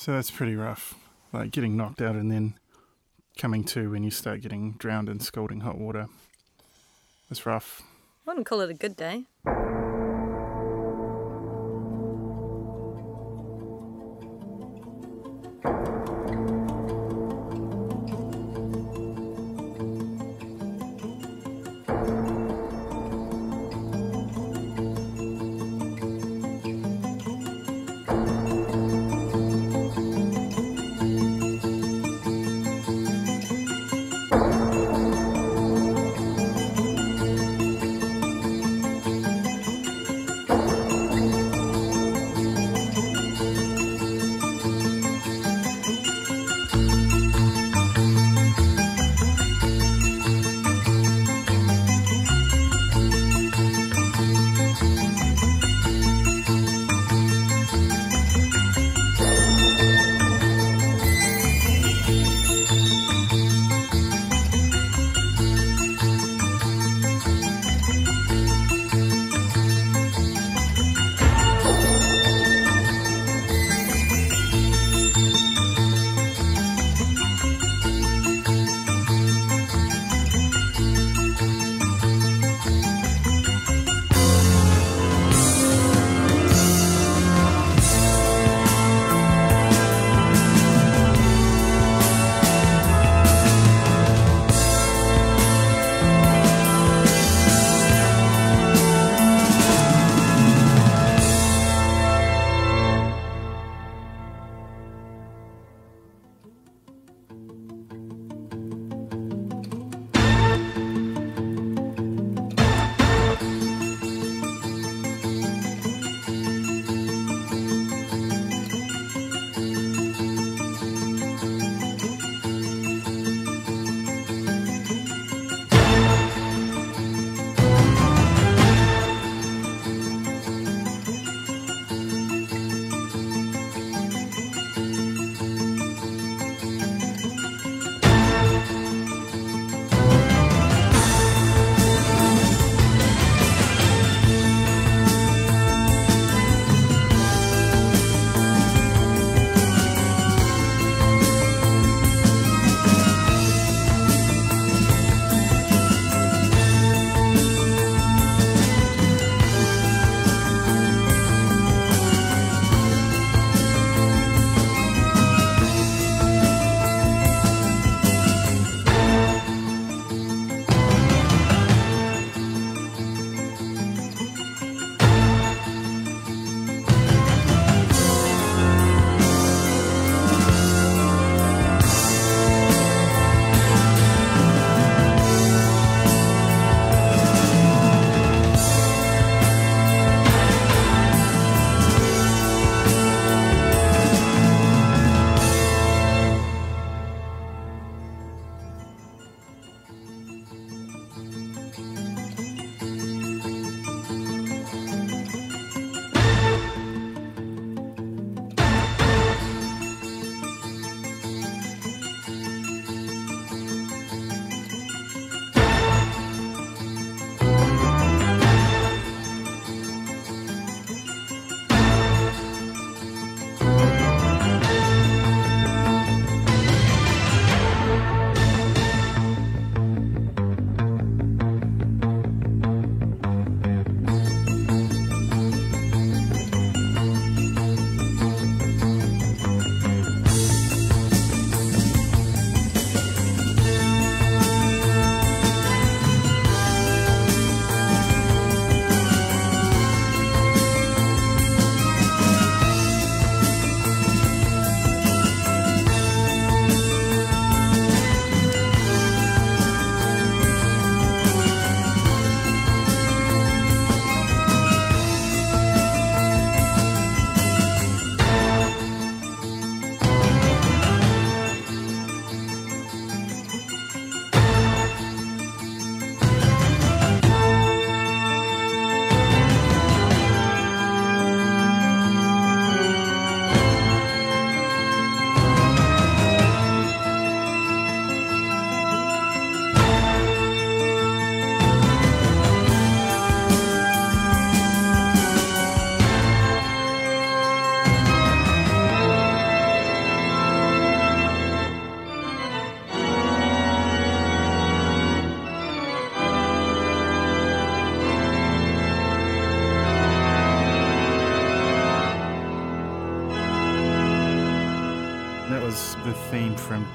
So that's pretty rough. Like getting knocked out and then coming to when you start getting drowned in scalding hot water. It's rough. I wouldn't call it a good day.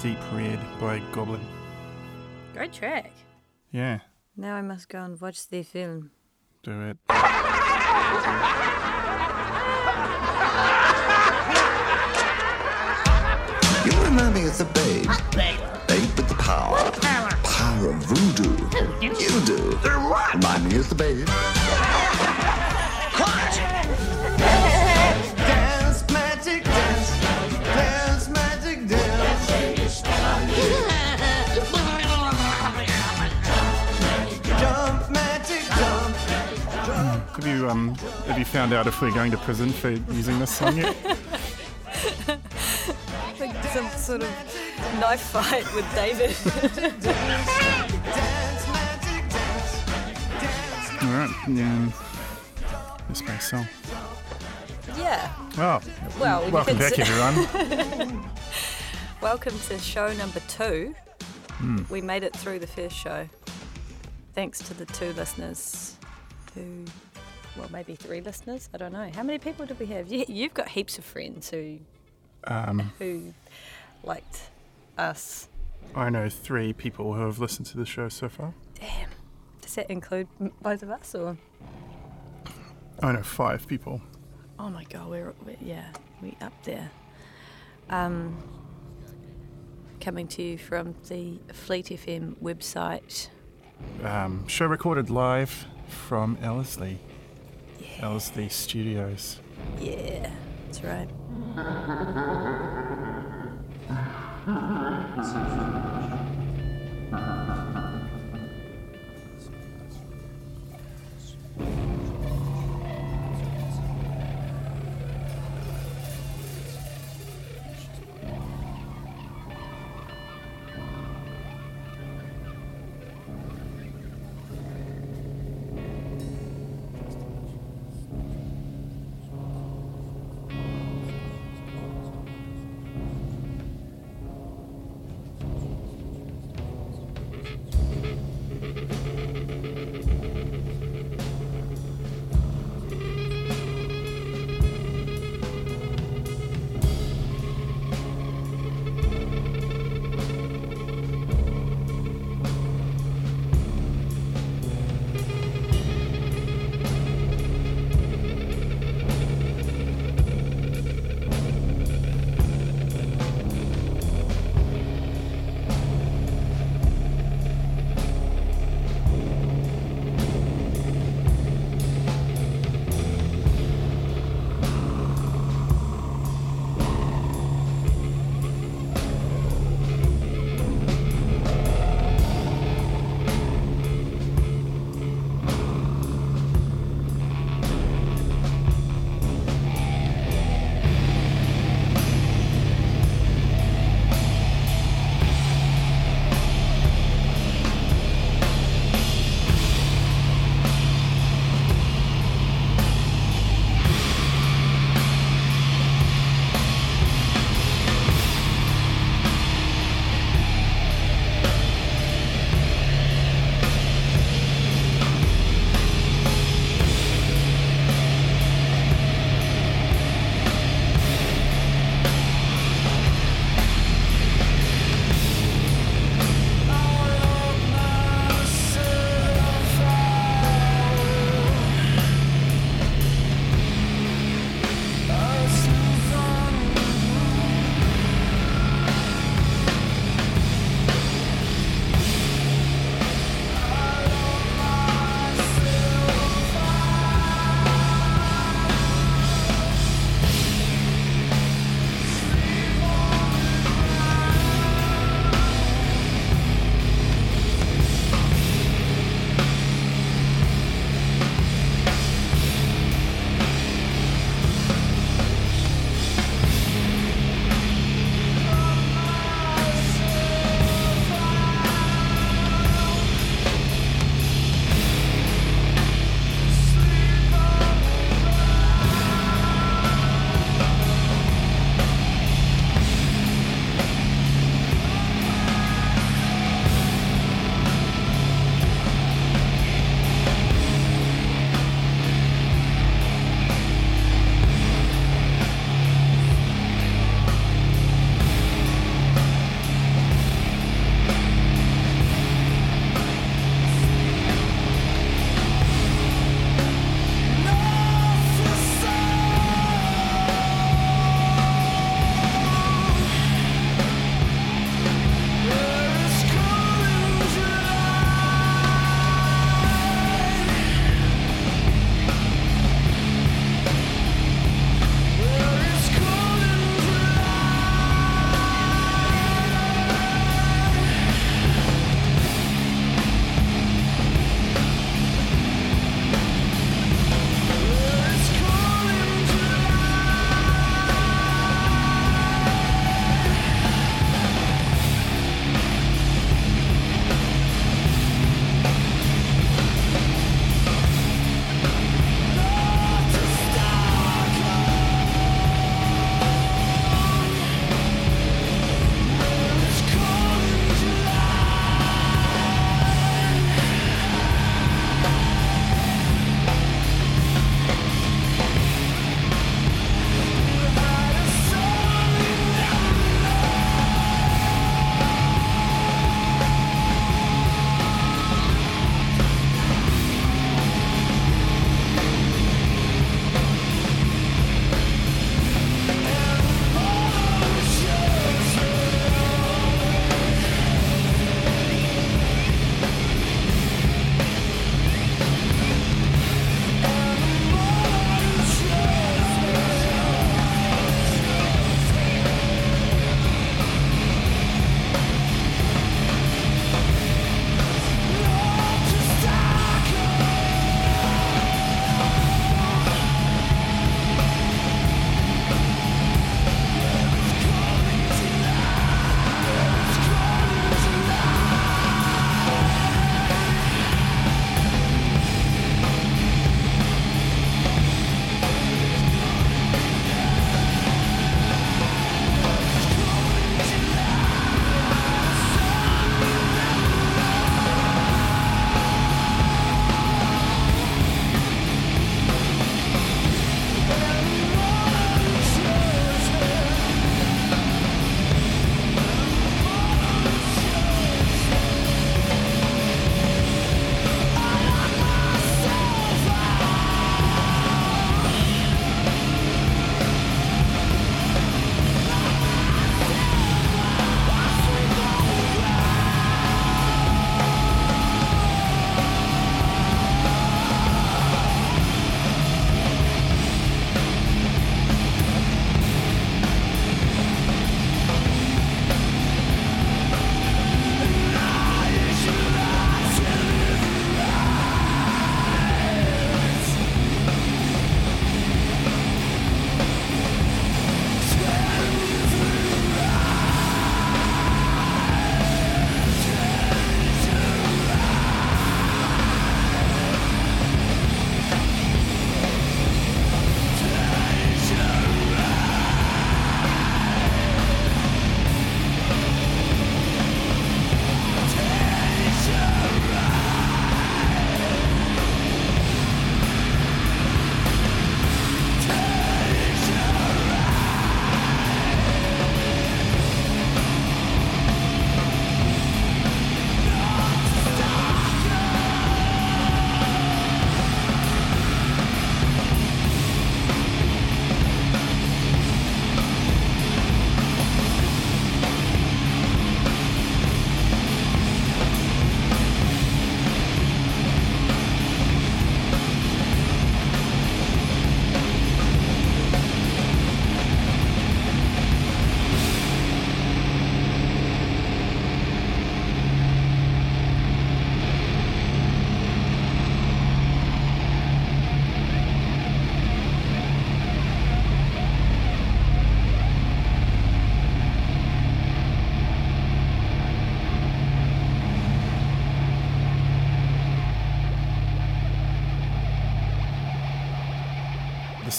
Deep Red by Goblin. Great track. Yeah, Now I must go and watch the film. do it. You remind me of the babe. Babe Babe with the power. Power. of voodoo. You do. Remind me of the babe. Have you um have you found out if we're going to prison for using this song yet? Like some sort of knife fight with David. Dance, magic dance. All right. Yeah. This may song. yeah. Oh, Well, welcome back, everyone. Welcome to show number two. Hmm. We made it through the first show. Thanks to the two listeners who, well, maybe three listeners. I don't know. How many people did we have? You, you've got heaps of friends who Um, who liked us. I know three people who have listened to the show so far. Damn. Does that include both of us or? I know five people. Oh my god, we're, we're yeah, we up there. Um, coming to you from the Fleet FM website. Um, show recorded live from Ellerslie. LSD Studios. Yeah, that's right.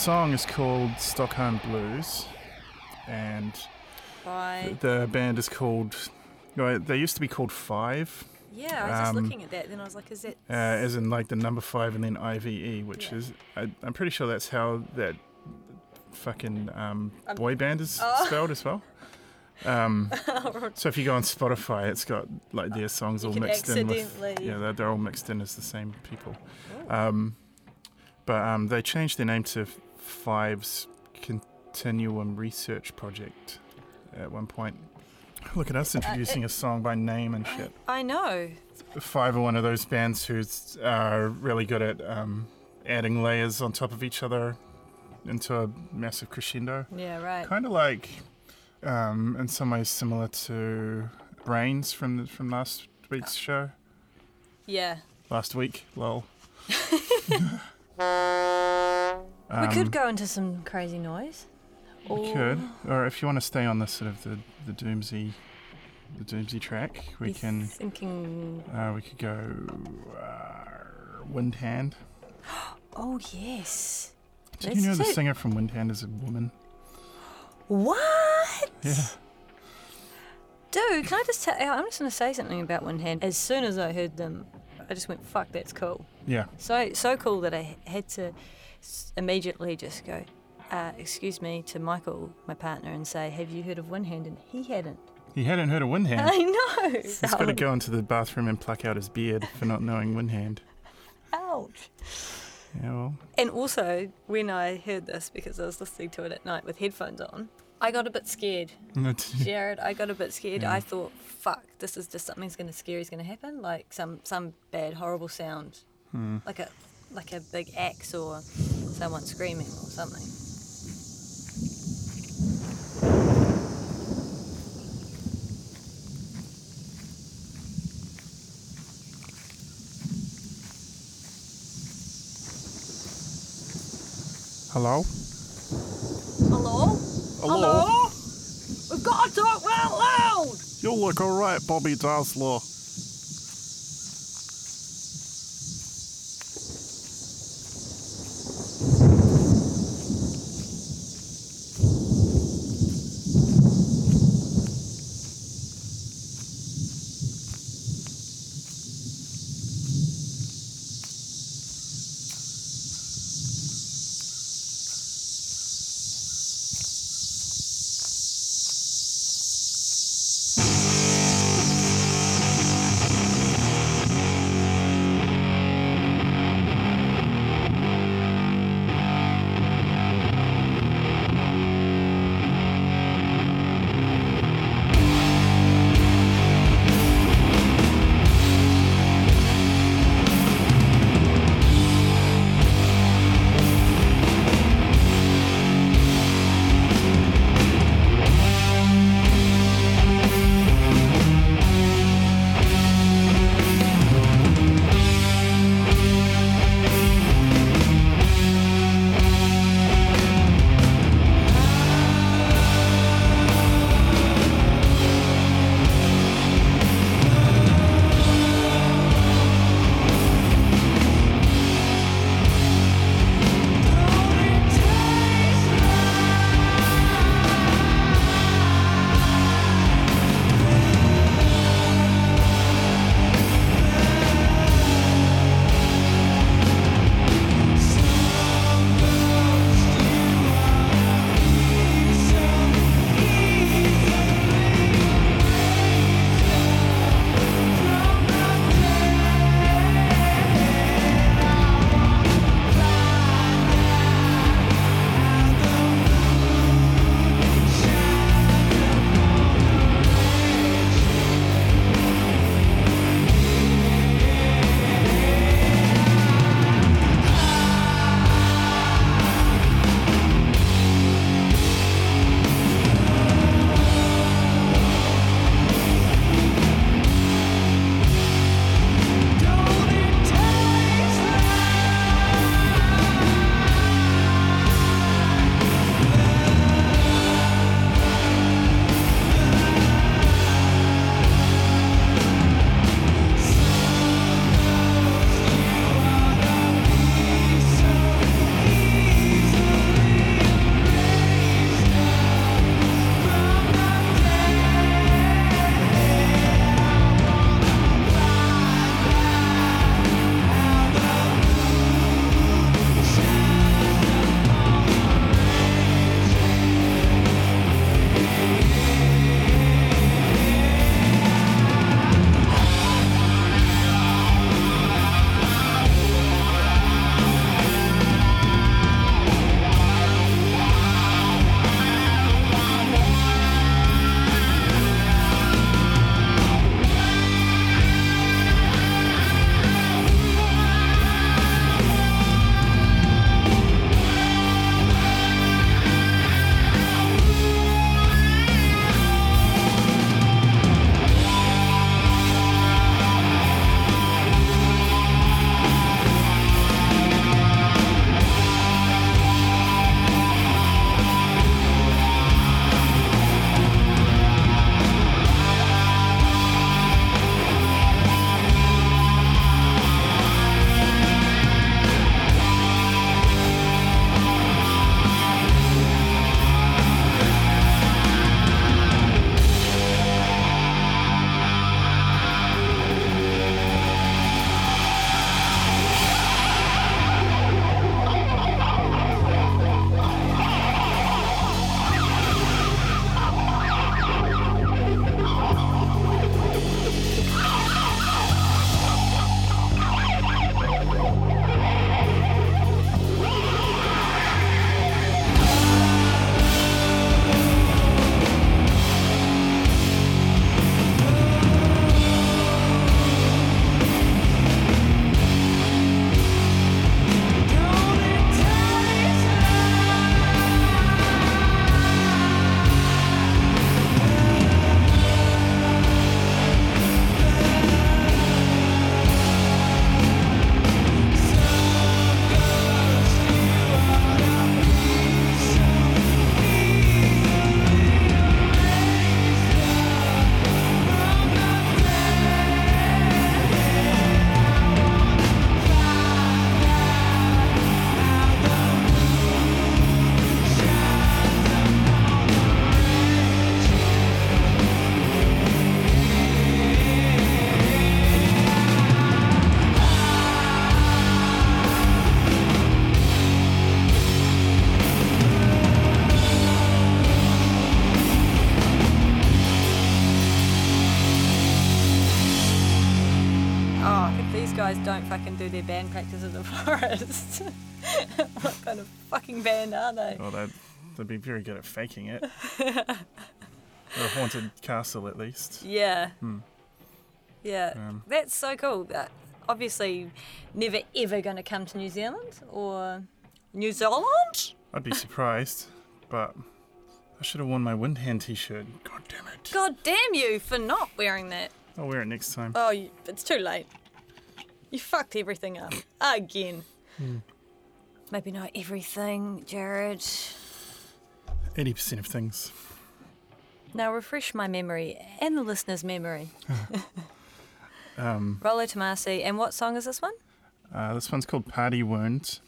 song is called Stockholm Blues, and By the band is called. No, they used to be called Five, yeah, I was just um, looking at that. Then I was like, is that? uh, as in like the number five and then IVE, which Yeah. is I, I'm pretty sure that's how that fucking um, Um, boy band is oh. spelled as well. Um, so if you go on Spotify, it's got like their songs You all mixed in with yeah, they're, they're all mixed in as the same people. Um, but um, they changed their name to Five's Continuum Research Project at one point. Look at us introducing a song by name and shit. I know. Five are one of those bands who's are really good at um, adding layers on top of each other into a massive crescendo. Yeah, right. Kind of like, um, in some ways, similar to Brains from the, from last week's show. Yeah. Last week, lol. we could go into some crazy noise. Um, We Or could, or if you want to stay on the sort of the the Doomsy, the Doomsy track, we can. thinking. Uh, we could go uh, Windhand. Oh yes. Did Let's you know the singer from Windhand is a woman? What? Yeah. Dude, can I just tell? I'm just gonna say something about Windhand. As soon as I heard them, I just went, "Fuck, that's cool." Yeah. So so cool that I had to immediately just go, uh, "Excuse me" to Michael, my partner, and say, "Have you heard of Windhand?" And he hadn't. He hadn't heard of Windhand. I know. He's got to go into the bathroom and pluck out his beard for not knowing Windhand. Ouch. Yeah, well, And also, when I heard this, because I was listening to it at night with headphones on, I got a bit scared. Jared, I got a bit scared. Yeah. I thought, fuck, this is just something's gonna scary is gonna happen, like some some bad horrible sound, Hmm. like a like a big axe or someone screaming or something. hello. Hello? Hello? We've got to talk out loud. You look all right, Bobby Dazzler. Do their band practice in the forest. what kind of fucking band are they? Well, they'd, they'd be very good at faking it. They're a haunted castle, at least. Yeah. Hmm. Yeah. Um, That's so cool. Uh, obviously, never ever going to come to New Zealand or New Zealand? I'd be surprised, but I should have worn my Windhand t-shirt. God damn it. God damn you for not wearing that. I'll wear it next time. Oh, you, it's too late. You fucked everything up again. Hmm. Maybe not everything, Jared. 80% of things. Now refresh my memory and the listener's memory. Um, Rolo Tomassi, and what song is this one? uh, this one's called Party Wound.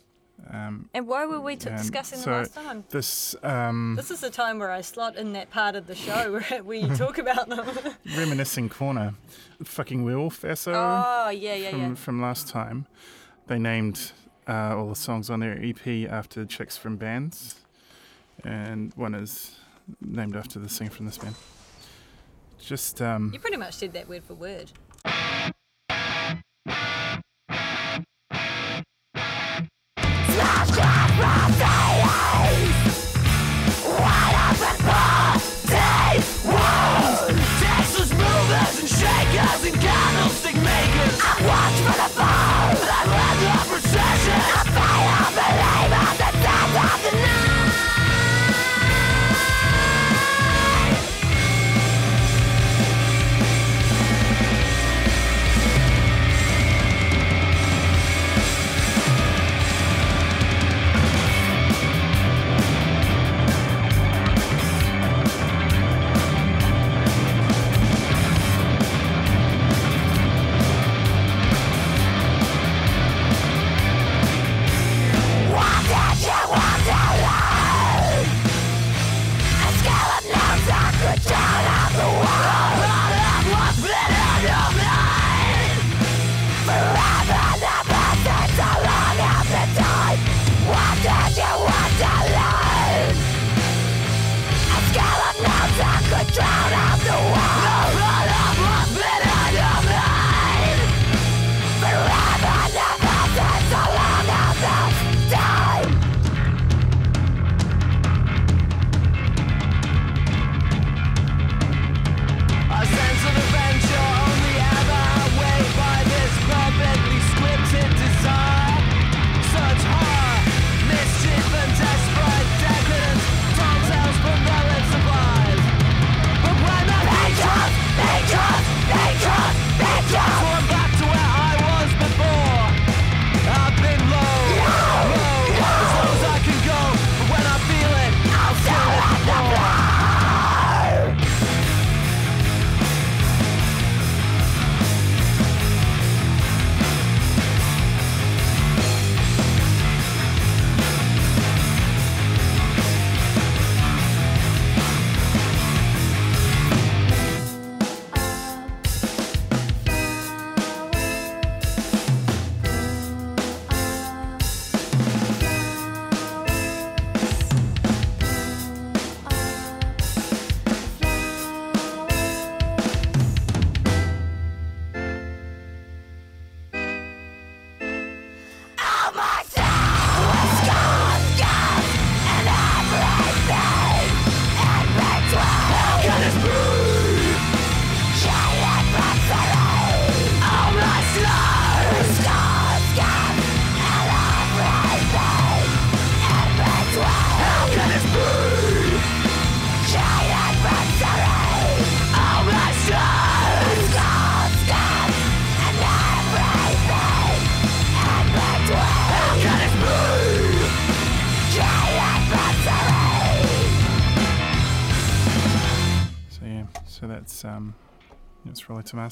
Um, And why were we t- discussing so the last time? This um, This is the time where I slot in that part of the show where, you talk about them. reminiscing corner. Fucking Werewolf SO oh, yeah, yeah, from, yeah. from last time. They named uh, all the songs on their EP after chicks from bands, and one is named after the singer from this band. Just um, You pretty much did that word for word.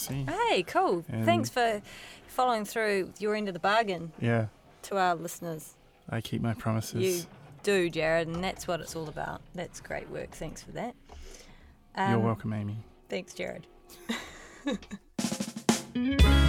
Hey, cool. And- Thanks for following through your end of the bargain Yeah, to our listeners. I keep my promises. You do, Jared, and that's what it's all about. That's great work. Thanks for that. You're Um, welcome, Amy. Thanks, Jared.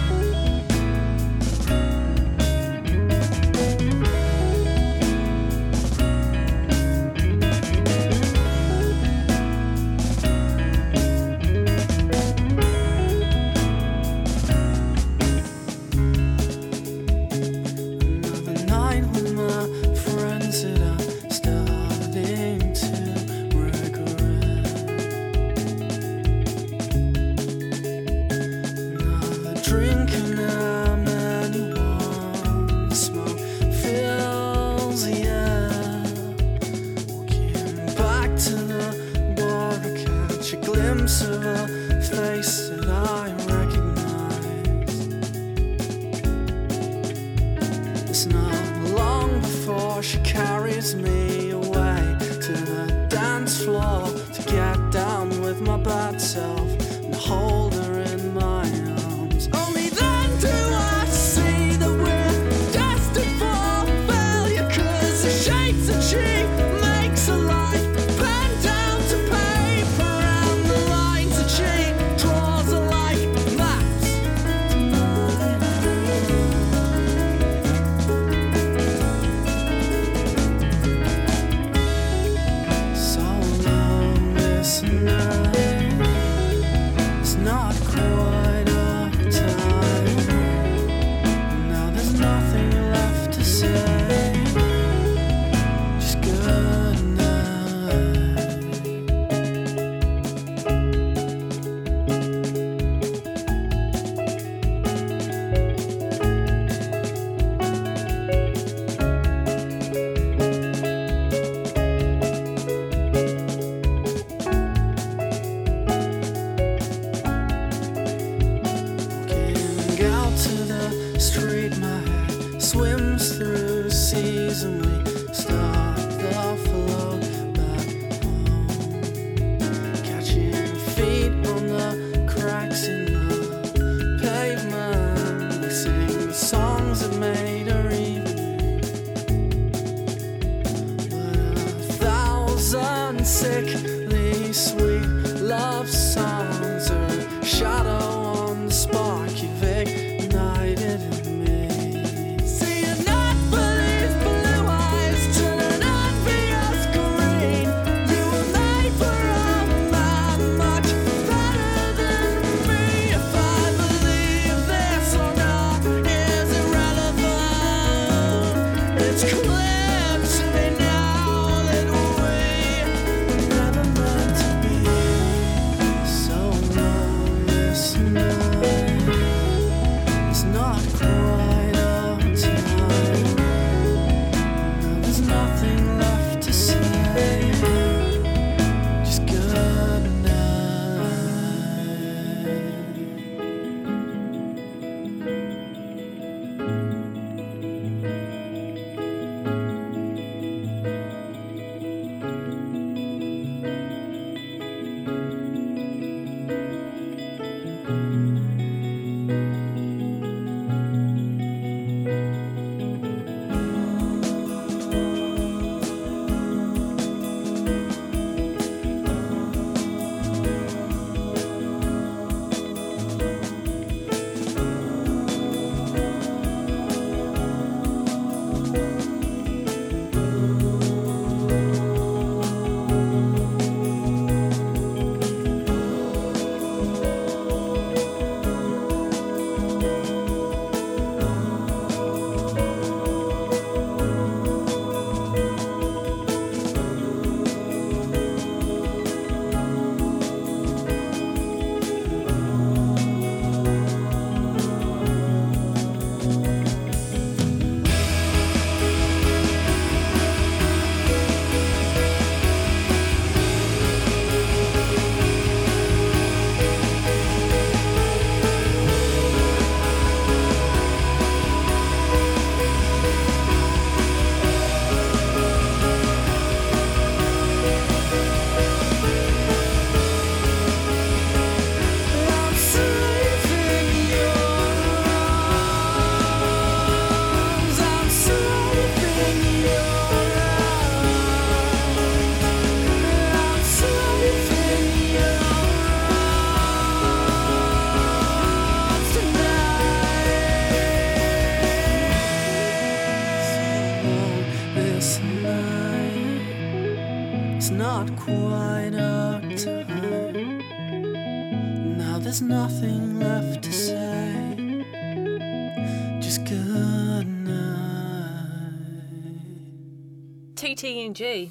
TNG.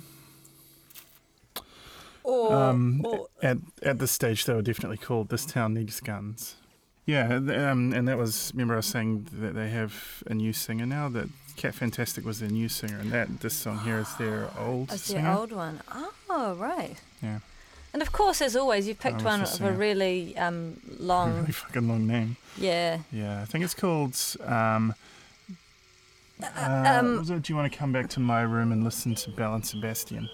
Or, um, or, at at this stage, they were definitely called "This Town Needs Guns." Yeah, um, and that was remember I was saying that they have a new singer now. That Cat Fantastic was their new singer, and that this song here is their old. It's their old one. Oh, right. Yeah. And of course, as always, you picked oh, one of a really um, long, a really fucking long name. Yeah. Yeah, I think it's called um, uh, um, do you want to come back to my room and listen to Bell Sebastian?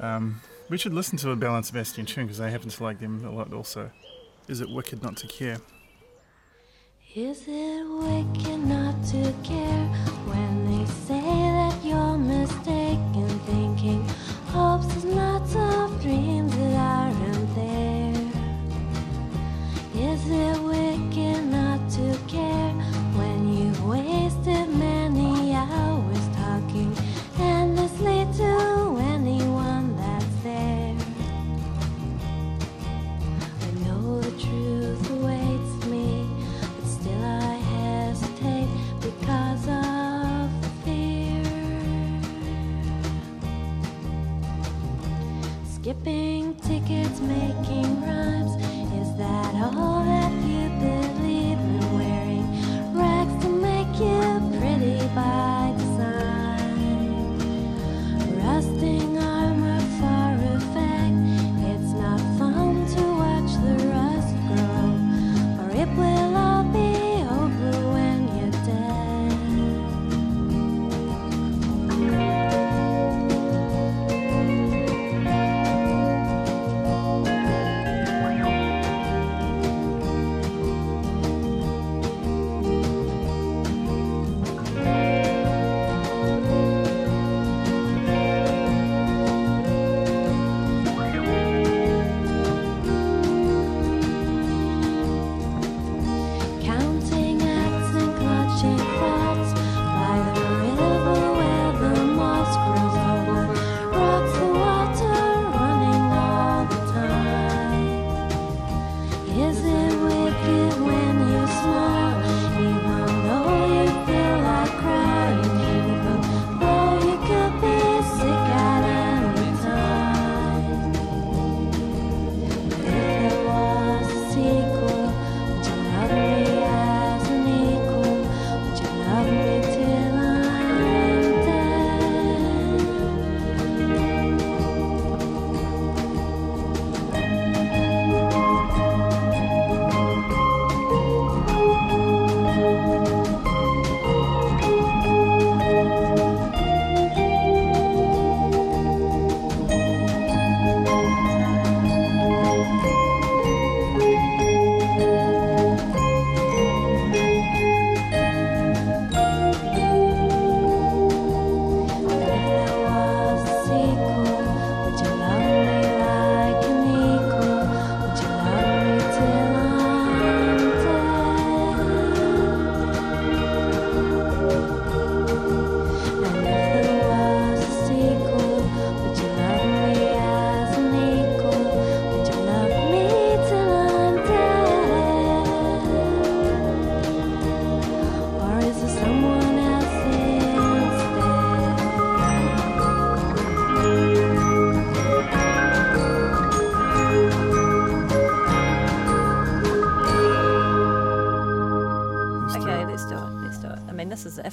Um, we should listen to a Bell Sebastian tune because I happen to like them a lot also. Is it wicked not to care? Is it wicked not to care when they say that you're mistaken? Thinking hopes is not of dreams that aren't there. Is it wicked?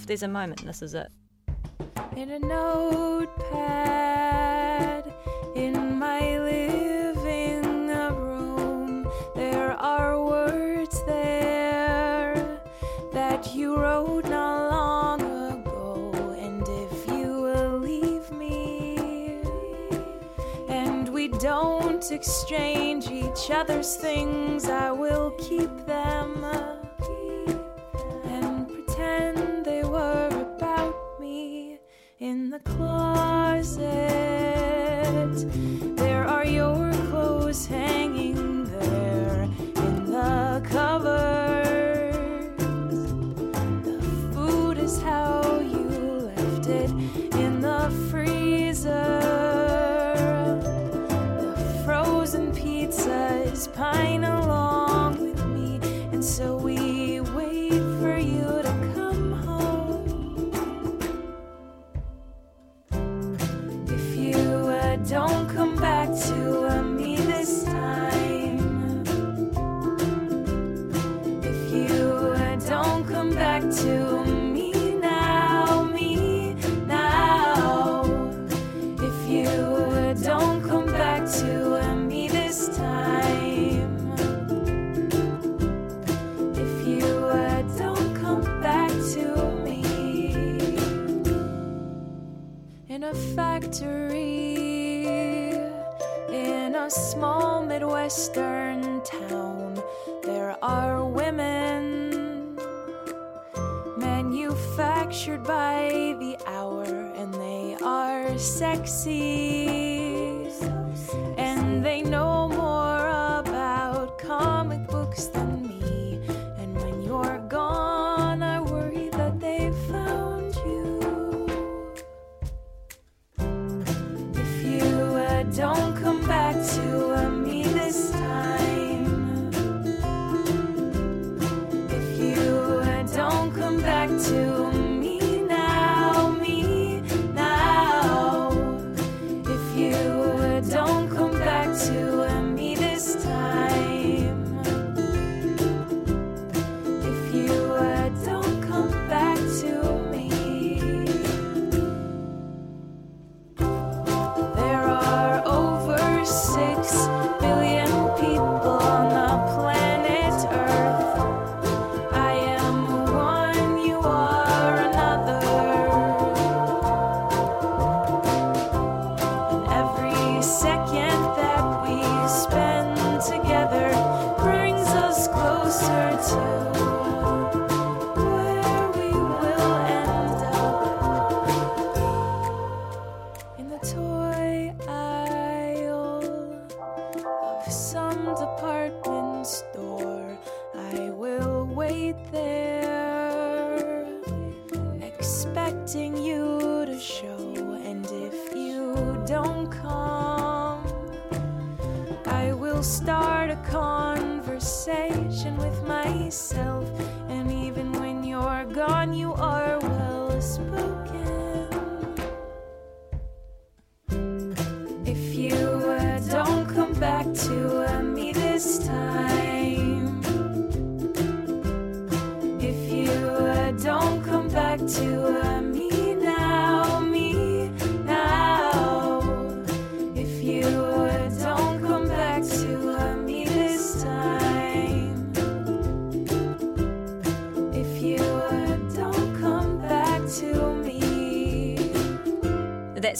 there's a moment, this is it. In a notepad in my living room, there are words there that you wrote not long ago. And if you will leave me, and we don't exchange each other's things.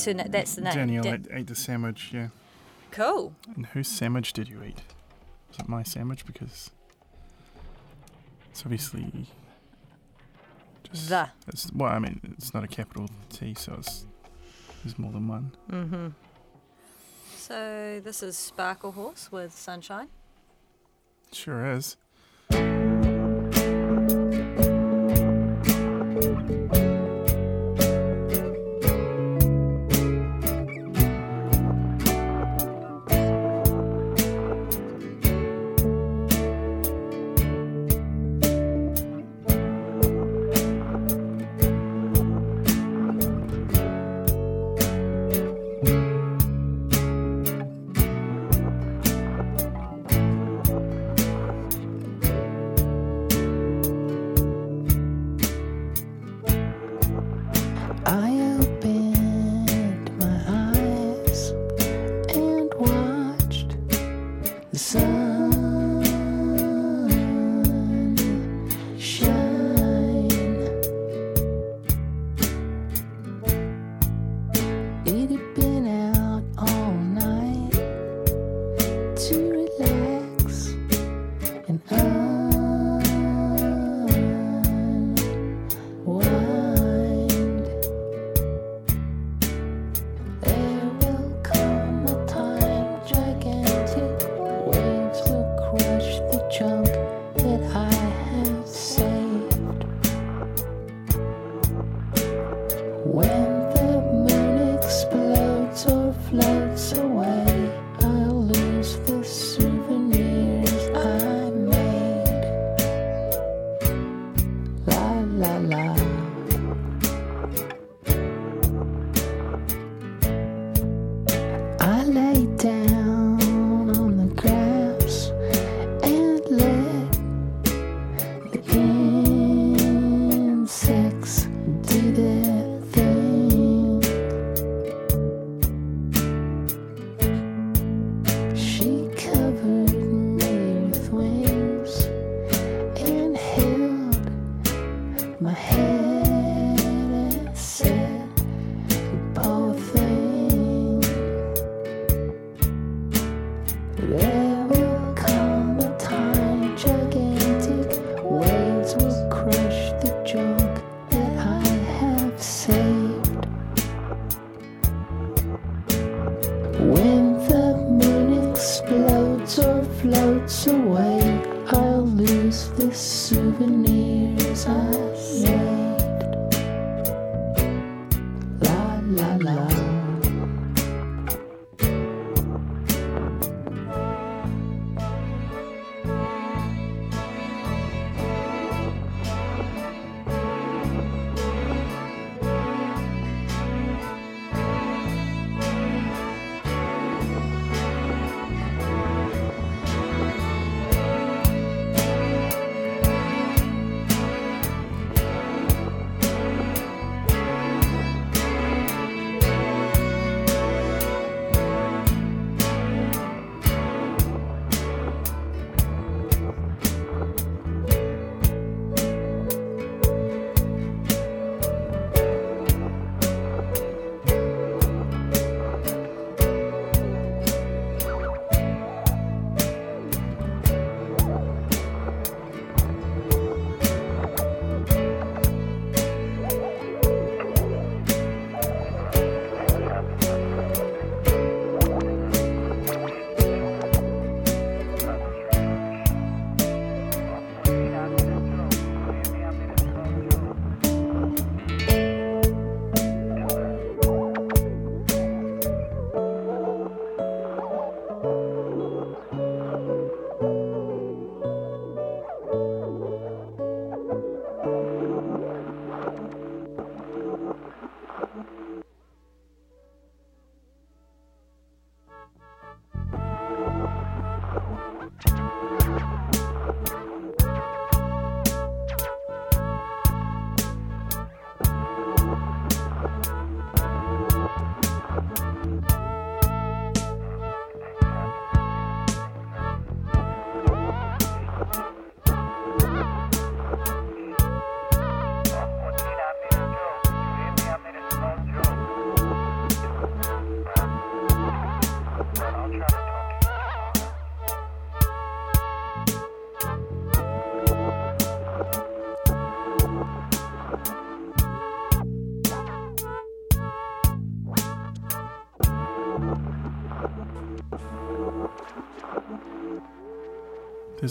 so that's the name. Daniel Dan- ate, ate, the sandwich. Yeah. Cool. And whose sandwich did you eat? Was it my sandwich? Because it's obviously just the. It's, well, I mean, it's not a capital T, so it's there's more than one. Mm-hmm. So this is Sparklehorse with Sunshine. Sure is.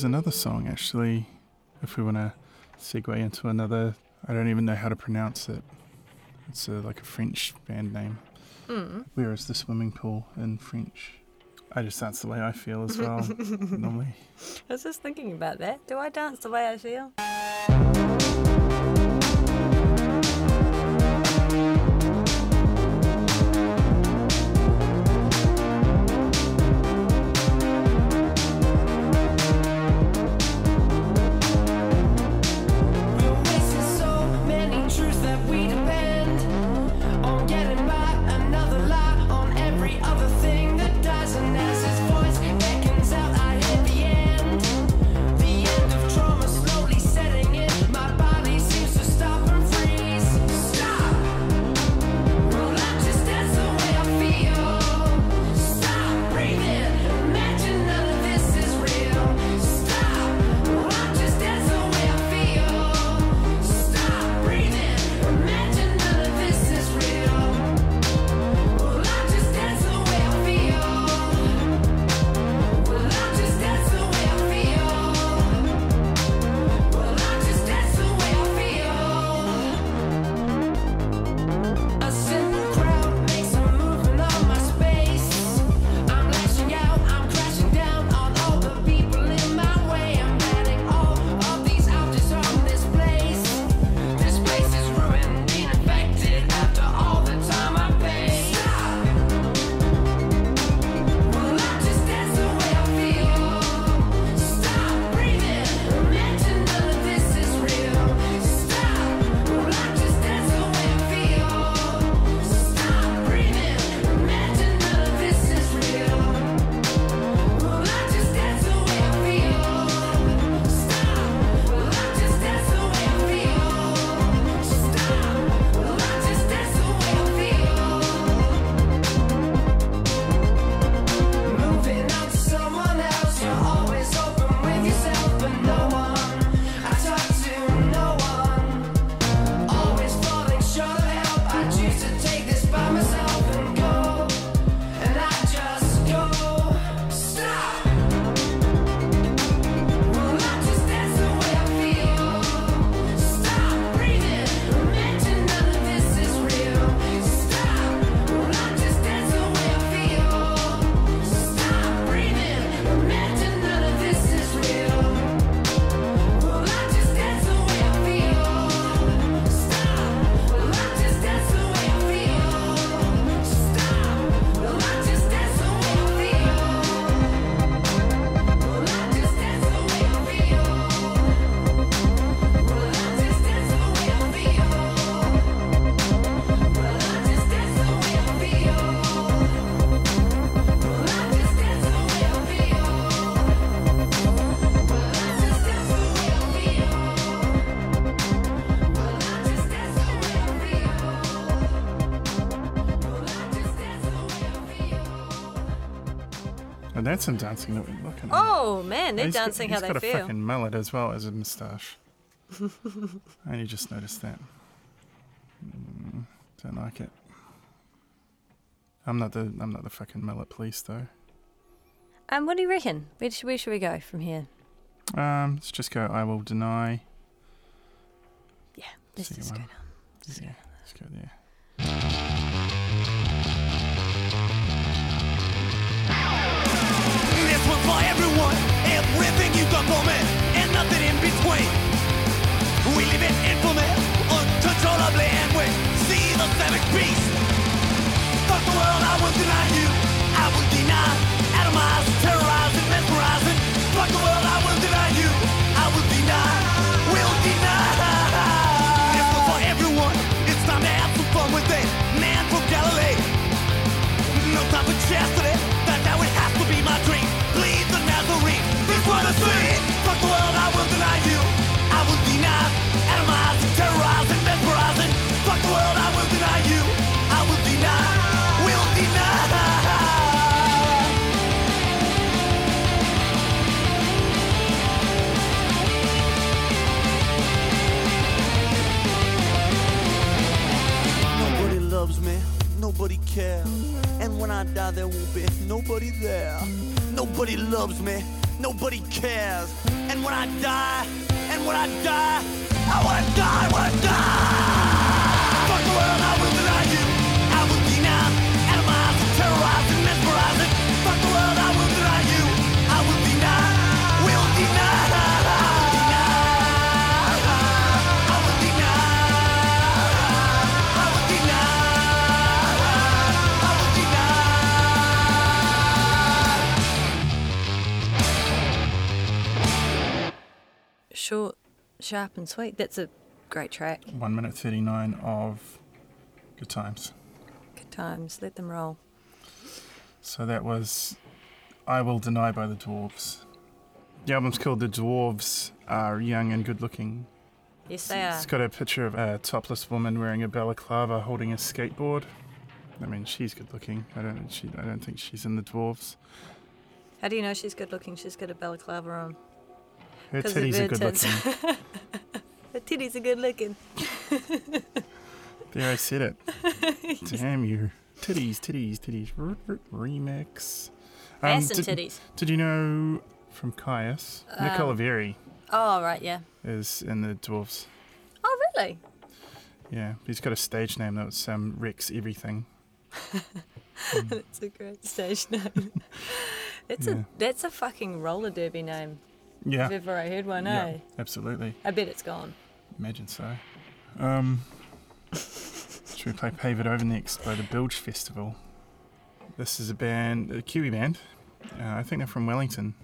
There's another song actually, if we want to segue into another. I don't even know how to pronounce it. It's a, like a French band name. Hmm. Where is the swimming pool in French? I just that's the way I feel as well. normally, I was just thinking about that. Do I dance the way I feel? That's some dancing. that we're looking at. Oh man, they're He's got- dancing how he's they got a feel. fucking mullet as well as a moustache. I only just noticed that. Mm, don't like it. I'm not the I'm not the fucking mullet police though. Um, what do you reckon? Where should, where should we go from here? Um, let's just go. I will deny. Yeah, let's just go down. Yeah, let's go there. For everyone, everything you done for me, and nothing in between. We live in infamy, uncontrollably, and we see the savage beast. Fuck the world, I will deny you. I will deny, atomize, terrorize, and mesmerize. Fuck the world, nobody cares. And when I die, there won't be nobody there. Nobody loves me, nobody cares. And when I die, and when I die, I wanna die, I wanna die. Fuck the world, I will deny you. Short, sharp, and sweet. That's a great track. One minute thirty nine of good times. Good times. Let them roll. So that was I Will Deny by the Dwarves. The album's called The Dwarves Are Young and Good Looking. Yes, they are. It's got a picture of a topless woman wearing a balaclava holding a skateboard. I mean, she's good looking. I don't. She. I don't think she's in the dwarves. How do you know she's good looking? She's got a balaclava on. Her titties are good tits. looking. Her titties are good looking. There, I said it. Damn you. Titties, titties, titties. R- r- remix. Um, did, titties. did you know from Kyuss, Um, Oliveri Oh, right, yeah. is in the dwarves? Oh, really? Yeah, he's got a stage name that's um, Rex Everything. That's a great stage name. that's Yeah. a that's a fucking roller derby name. Yeah. If ever I heard one, yeah, eh? absolutely. I bet it's gone. Imagine so. Um, should we play Pave It Over next by the Bilge Festival? This is a band, a Kiwi band. Uh, I think they're from Wellington.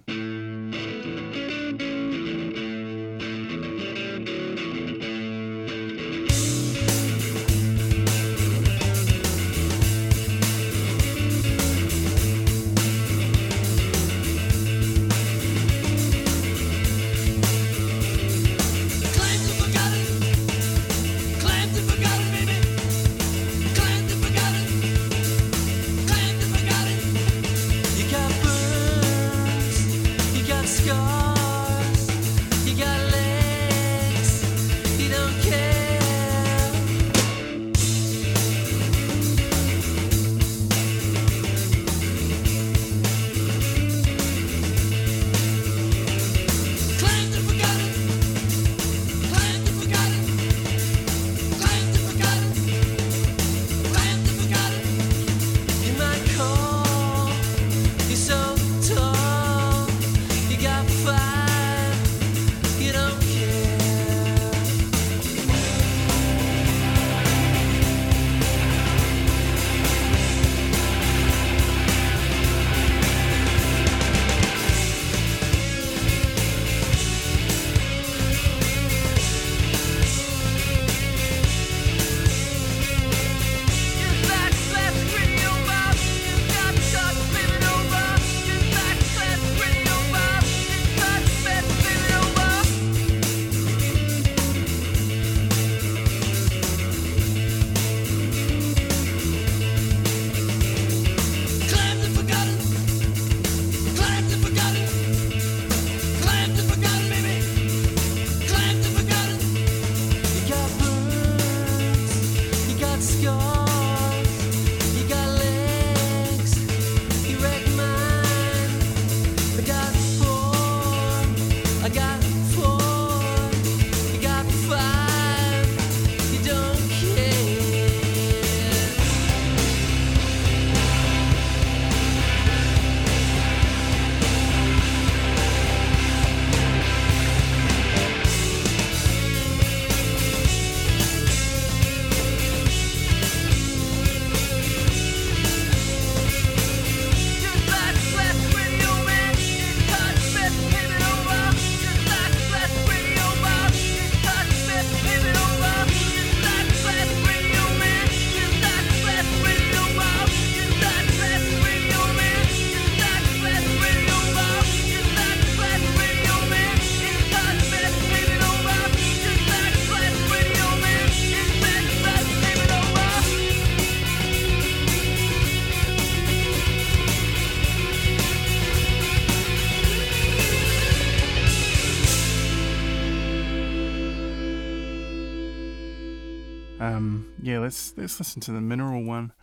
Let's let's listen to the Mineral one.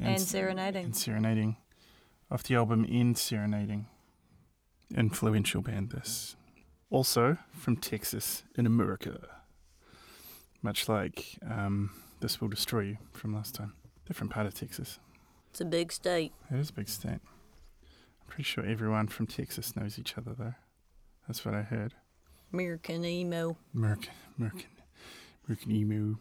And s- serenading. And serenading, off the album EndSerenading. Influential band this. Also from Texas in America. Much like um, This Will Destroy You from last time. Different part of Texas. It's a big state. It is a big state. I'm pretty sure everyone from Texas knows each other though. That's what I heard. American emo. American, American, American emu.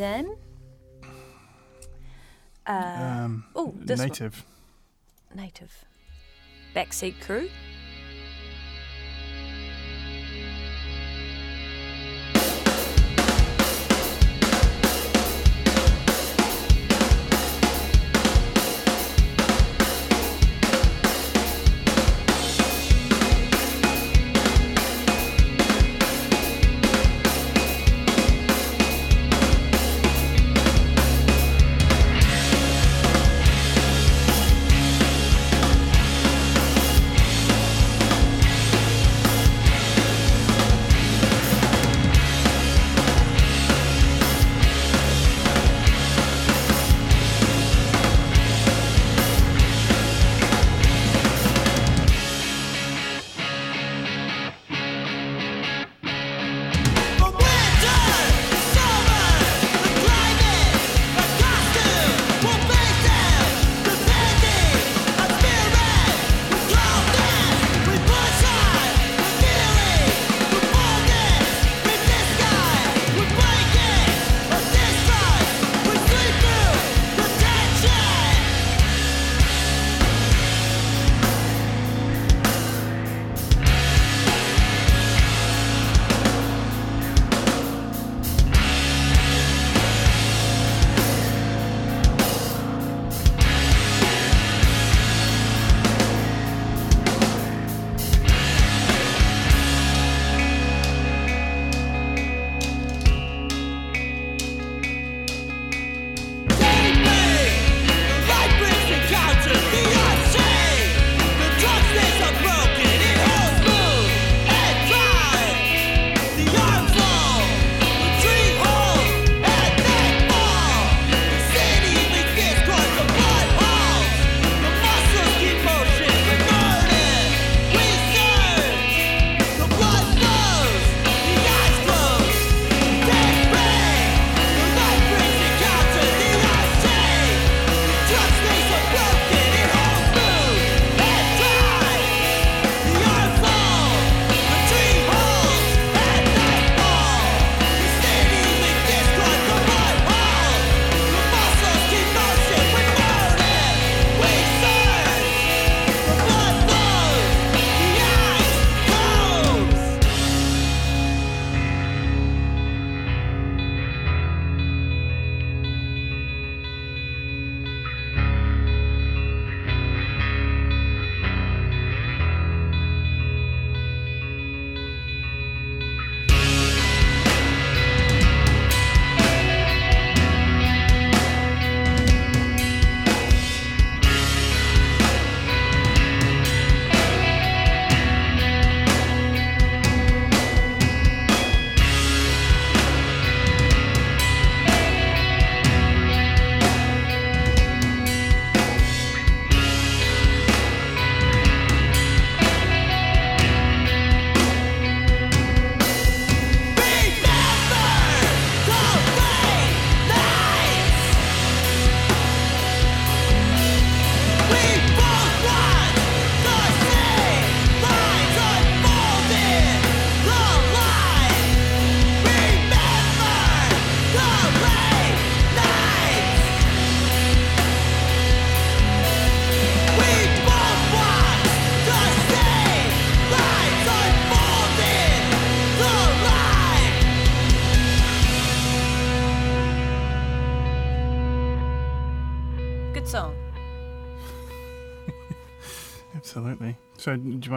Uh, Um, oh, this one. native. native backseat crew.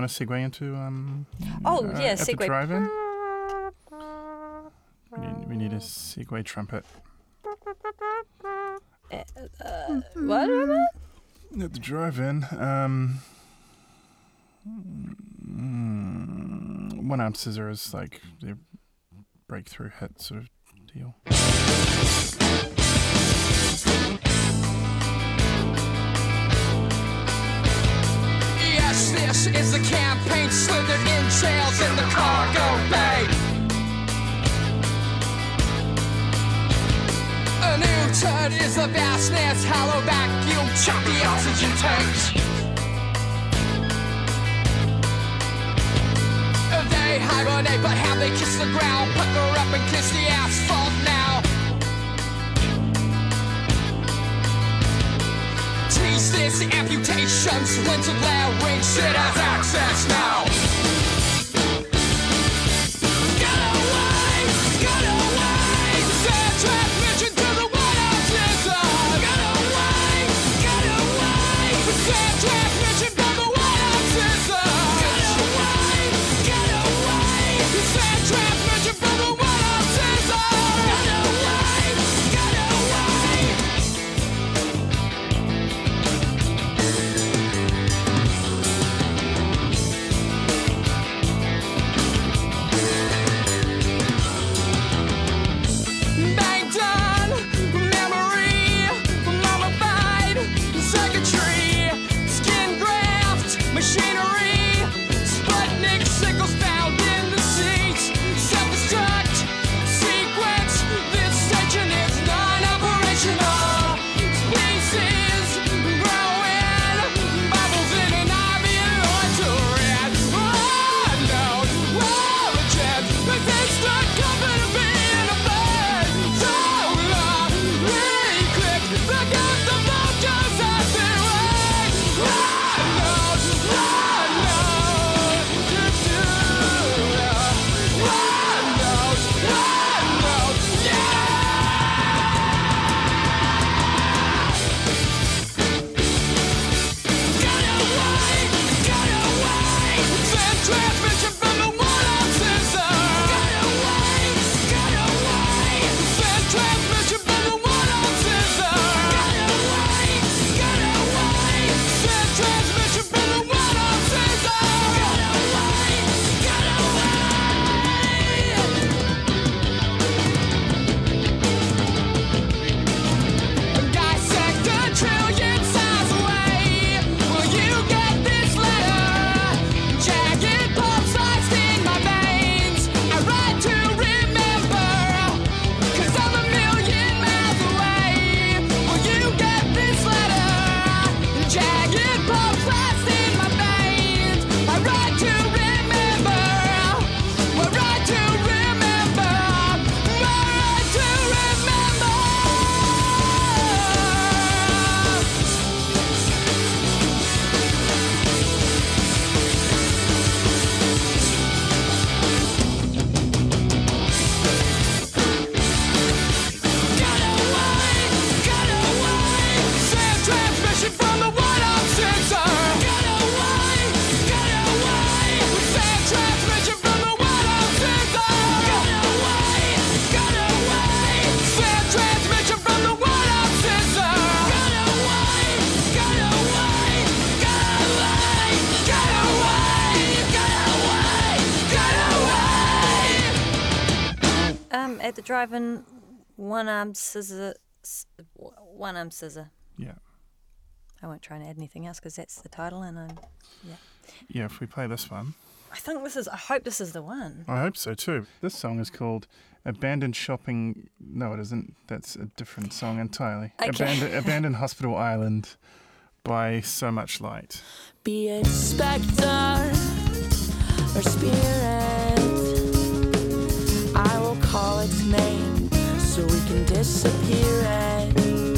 Want to segue into um? Oh, uh, yeah, segue. drive-in? We need, we need a segue trumpet What? at the drive-in. Um, mm, one arm scissor is like the breakthrough hit sort of deal. Yes, this is the campaign slithered in trails in the cargo bay. A new turd is the vastness, hollow vacuum, choppy oxygen tanks. They hibernate, but how they kiss the ground, pucker up and kiss the asphalt now. Tease this amputations, rental larynx, it has access now. Get away, get away. the driving one armed scissor, one armed scissor. Yeah. I won't try and add anything else because that's the title, and I'm yeah. Yeah, if we play this one. I think this is. I hope this is the one. I hope so too. This song is called "Abandoned Shopping." No, it isn't. That's a different song entirely. Okay. Abandoned, Abandoned Hospital Island by So Much Light. Be a specter or spirit its name so we can disappear and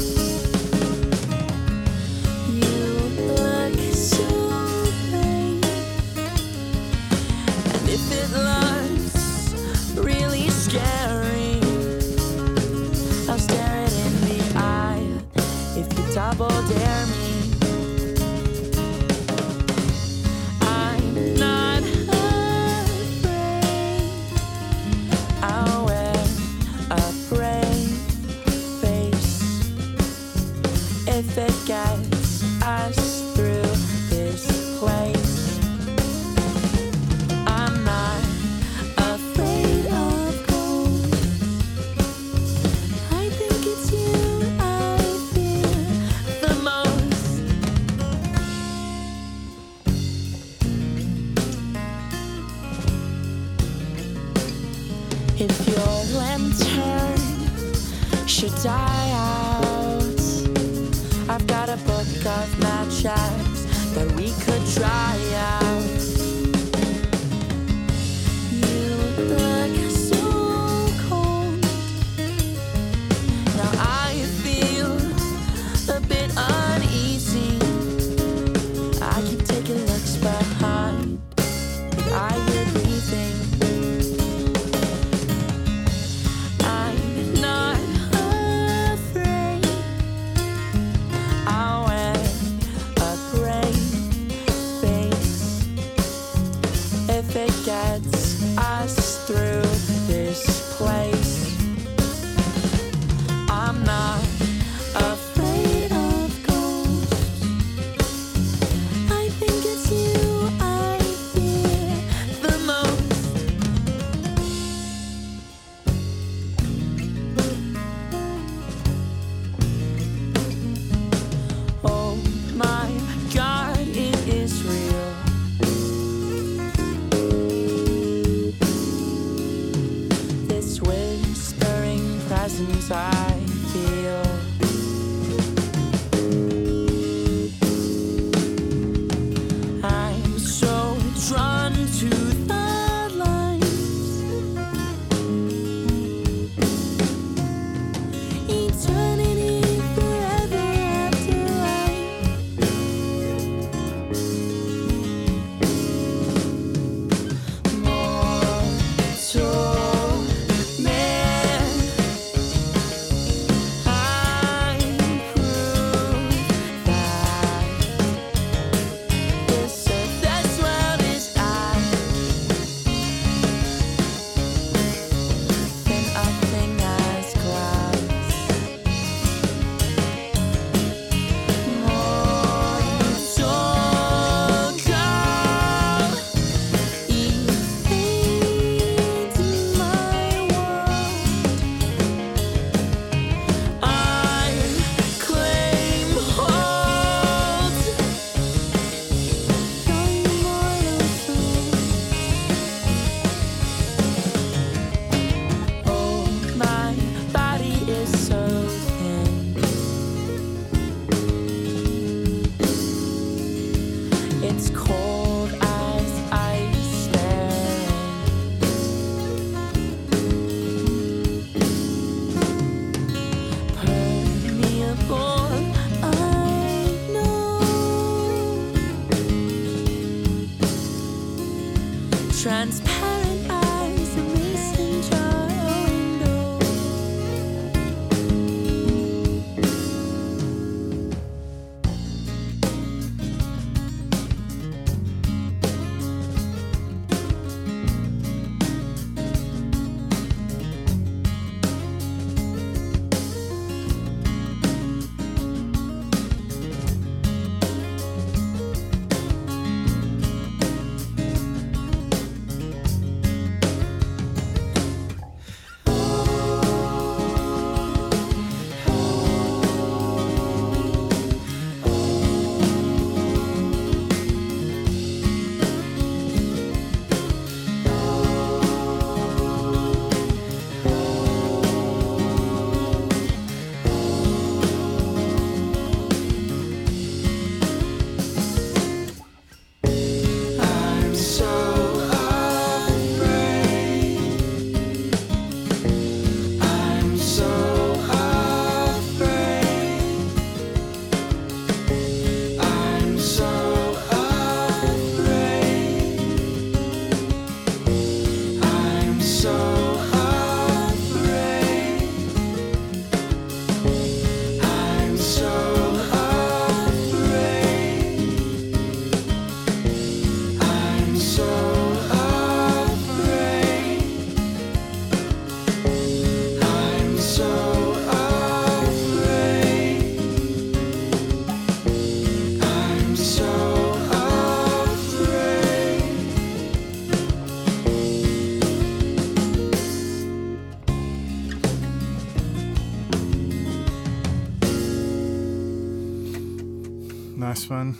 one.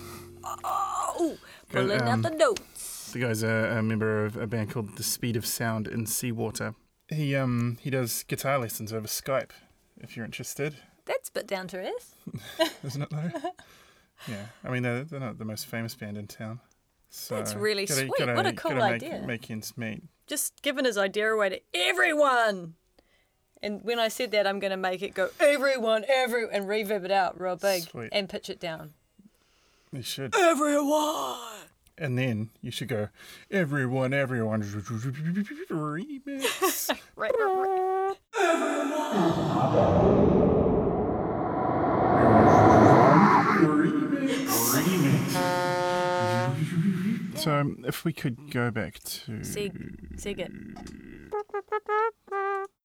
Oh, pulling out um, the notes. The guy's a, a member of a band called The Speed of Sound in Seawater. He um he does guitar lessons over Skype. If you're interested, That's a bit down to earth. isn't it though? yeah, I mean they're, they're not the most famous band in town. So That's really gotta- sweet. gotta- What a cool make, idea. Make ends meet. Just giving his idea away to everyone. And when I said that, I'm going to make it go everyone, every, and reverb it out real big Sweet. and pitch it down. You should. Everyone. And then you should go, everyone, everyone, remix. Right, right, right. So um, if we could go back to, Sig, sig it.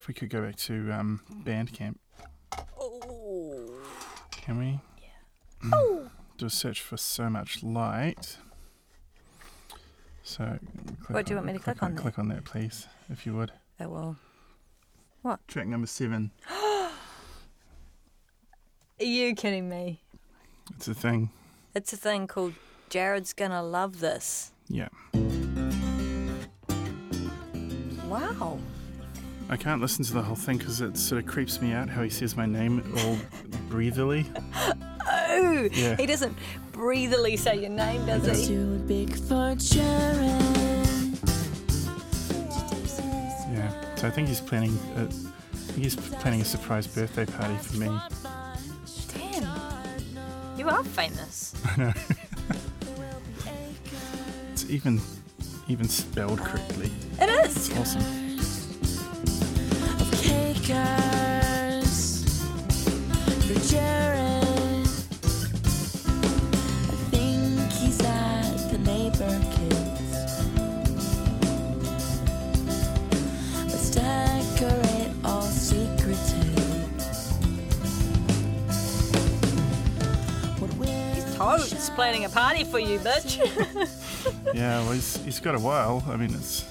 if we could go back to um, Bandcamp, Oh. can we? Yeah. Do a search for so much light. So, click What do you want me to click on there? Click on that, please, if you would. Oh, that will. What? Track number seven. Are you kidding me? It's a thing. It's a thing called Jared's Gonna Love This. Yeah. Wow. I can't listen to the whole thing because it sort of creeps me out how he says my name all breathily. Oh, Yeah. he doesn't breathily say your name, does he? Too big for Jared. Yeah. So I think he's planning. A, I think he's planning a surprise birthday party for me. Damn. You are famous. I know. It's even, even spelled correctly. It is. Awesome. Cakers for Jared. I think he's at the neighbor kids. Let's decorate all secretive. What will Toad's planning a party for you, bitch. Yeah. Well, he's, he's got a while. I mean, it's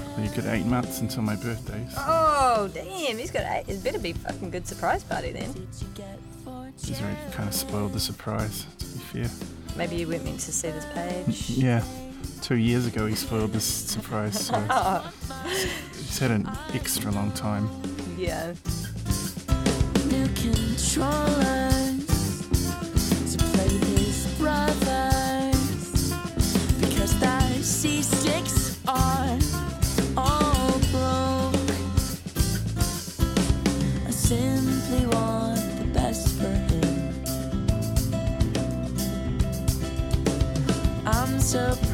a good eight months until my birthday. so oh, damn. He's got eight. It better be a fucking good surprise party then. did you get for He's already kind of spoiled the surprise. To be fair. Maybe you weren't meant to see this page. Yeah. Two years ago, he spoiled this surprise. So oh. he's had an extra long time. yeah.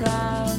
Proud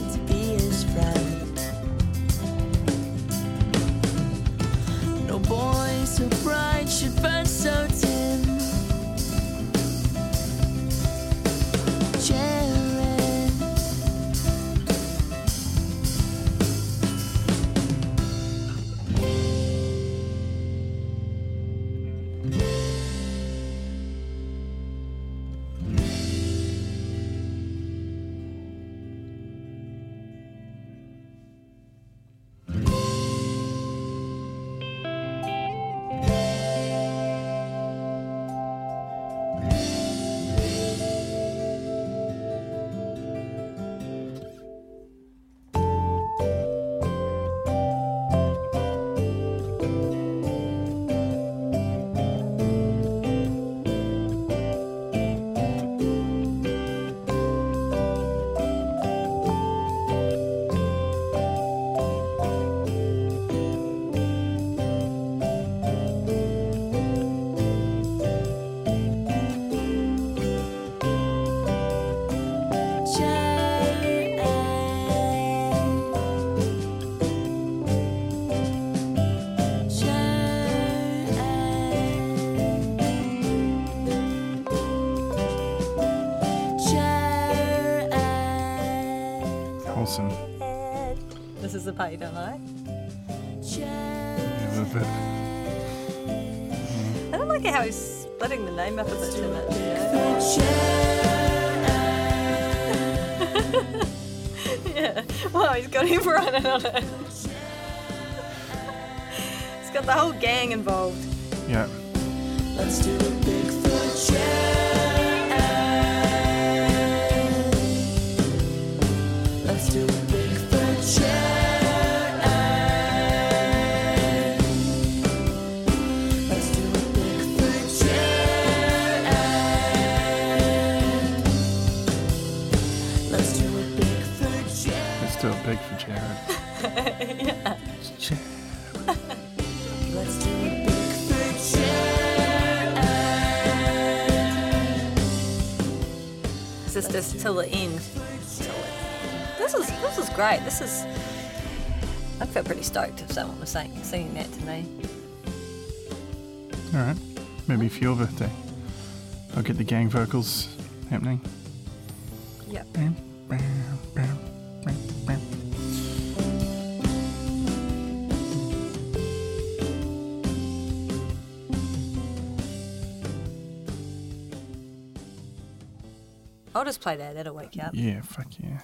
involved. This is. I feel pretty stoked if someone was saying, singing that to me. All right. Maybe for your birthday. I'll get the gang vocals happening. Yep. Bam, bam, bam, bam, bam. I'll just play that. That'll wake you up. Yeah, fuck yeah.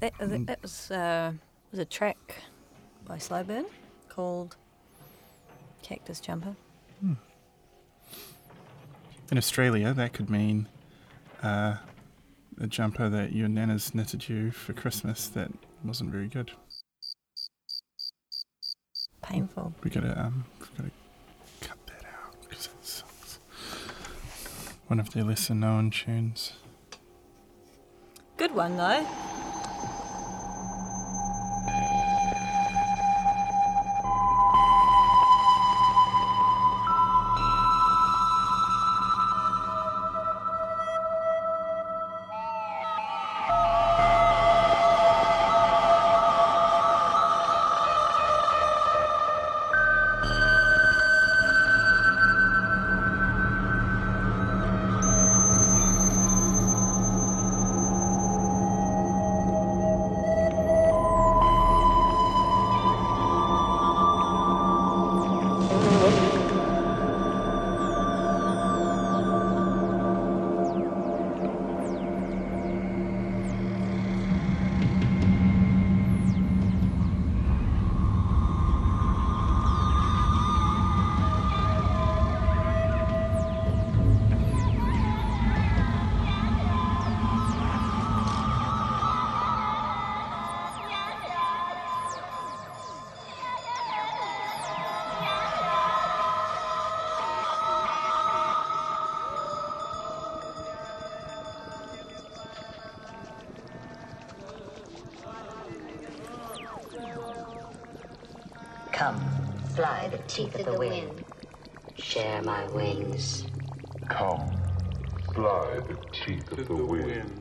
That, that, that was, uh, was a track by Slowburn called Cactus Jumper. In Australia, that could mean uh, a jumper that your nana's knitted you for Christmas that wasn't very good. Painful. We gotta um, we gotta cut that out because it's one of their lesser known tunes. Good one though. Teeth of the wind. Share my wings. Come, fly the teeth of the wind.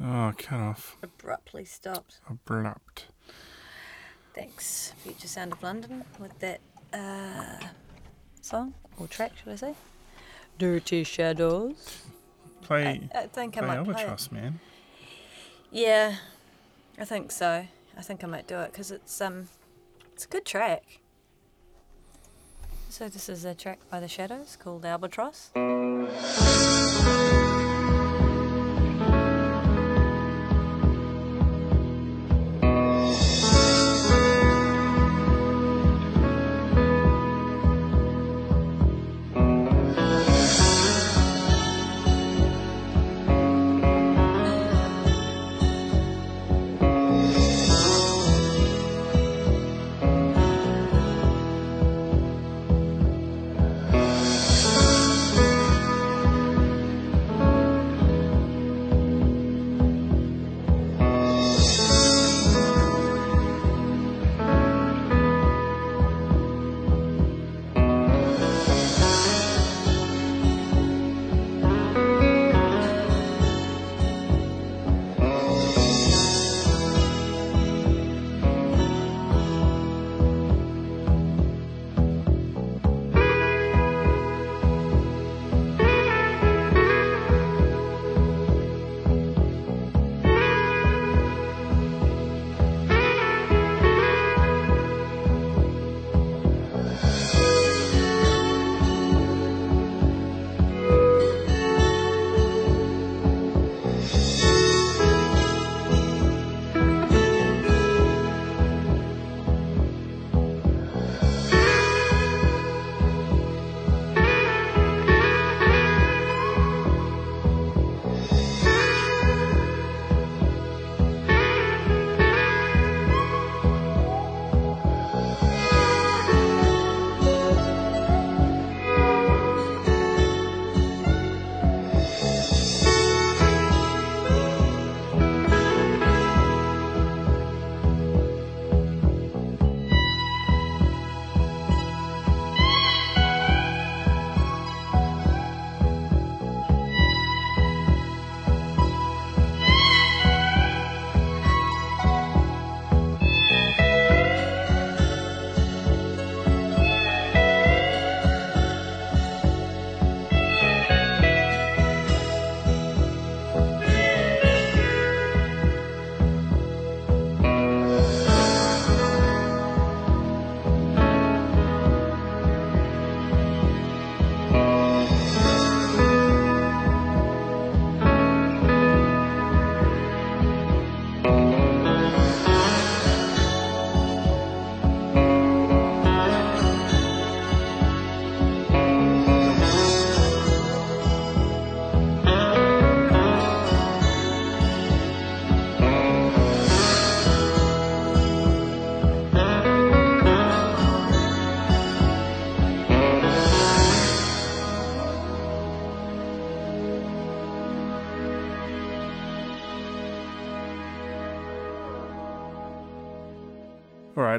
Oh, Oh, cut off. abruptly stopped. Abrupt. Thanks, Future Sound of London, with that uh, song or track, should I say? Dirty Shadows. Play, I think I play might play it. Albatross, man. Yeah, I think so. I think I might do it because it's um, it's a good track. So this is a track by the Shadows called Albatross.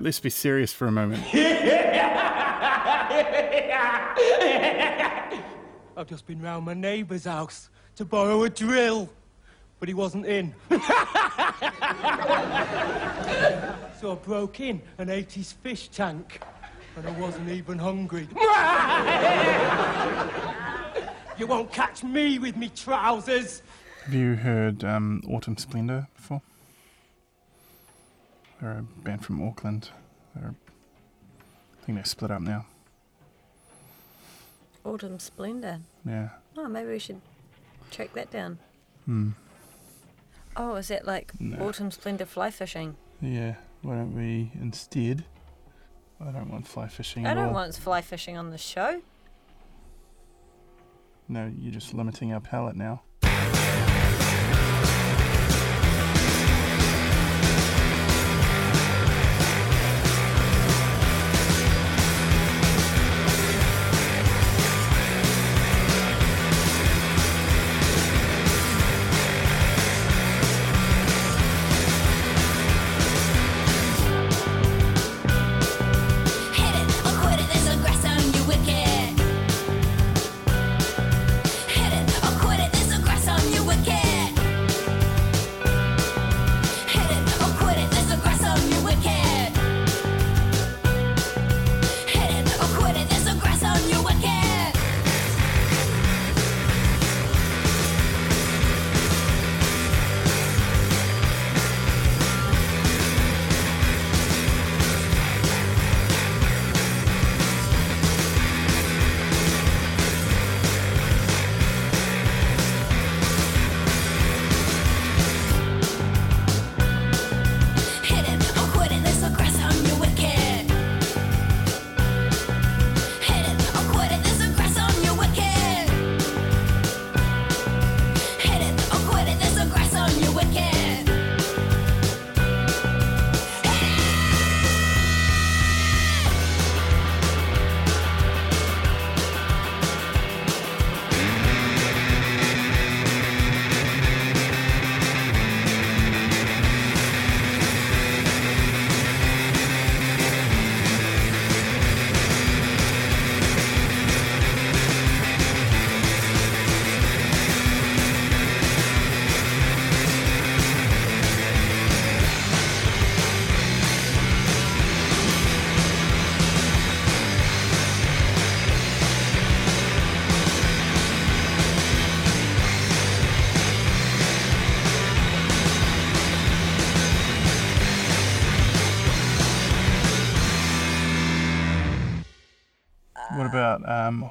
Right, let's be serious for a moment. I've just been round my neighbour's house to borrow a drill, but he wasn't in. so I broke in and ate his fish tank, and I wasn't even hungry. you won't catch me with me trousers. Have you heard um, Autumn Splendor before? They're a band from Auckland. They're, I think they're split up now. Autumn Splendor. Yeah. Oh, maybe we should track that down. Hmm. Oh, is that like No. Autumn Splendor fly fishing? Yeah. Why don't we instead? I don't want fly fishing I don't all. want fly fishing on the show. No, you're just limiting our palette now.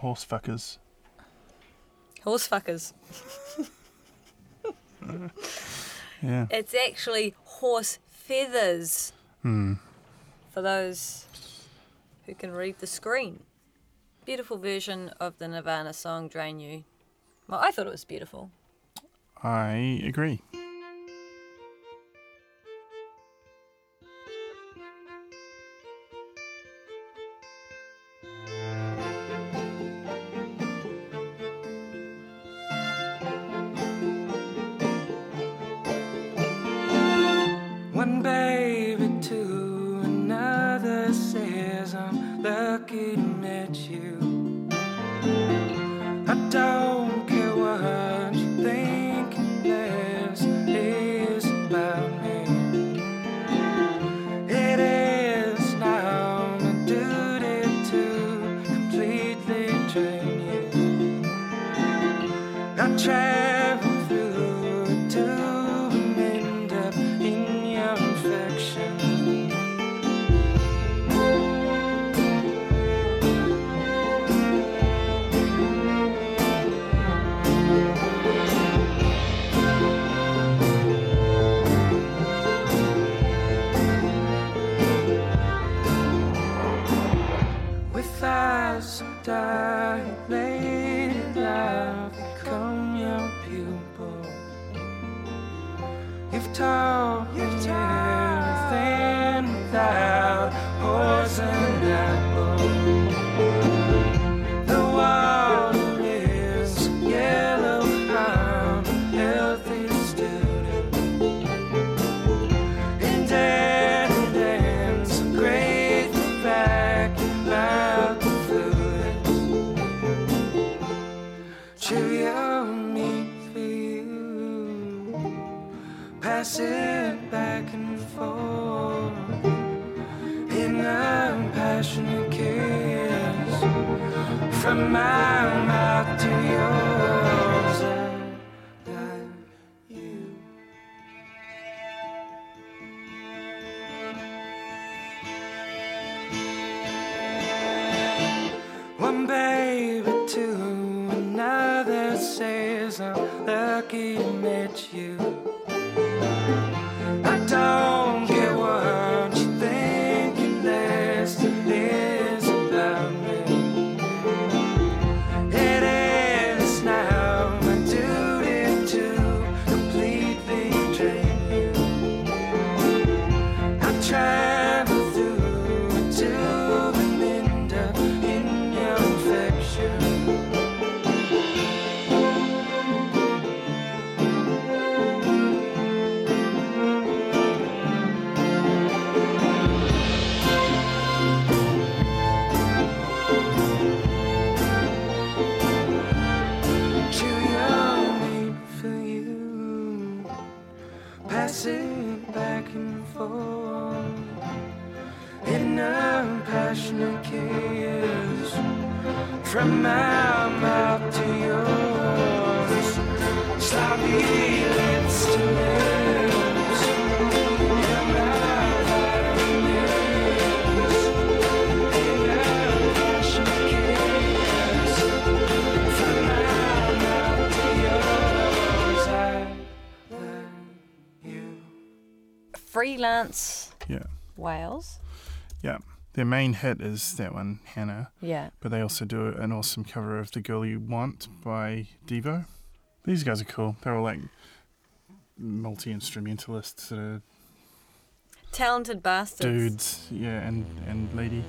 horse fuckers. Horse fuckers. yeah. It's actually horse feathers. Hmm. For those who can read the screen. Beautiful version of the Nirvana song Drain You. Well, I thought it was beautiful. I agree. lucky. time. from my their main hit is that one, Hannah. Yeah. But they also do an awesome cover of The Girl You Want by Devo. These guys are cool. They're all like multi instrumentalists that are talented bastards. Dudes, yeah, and, and lady.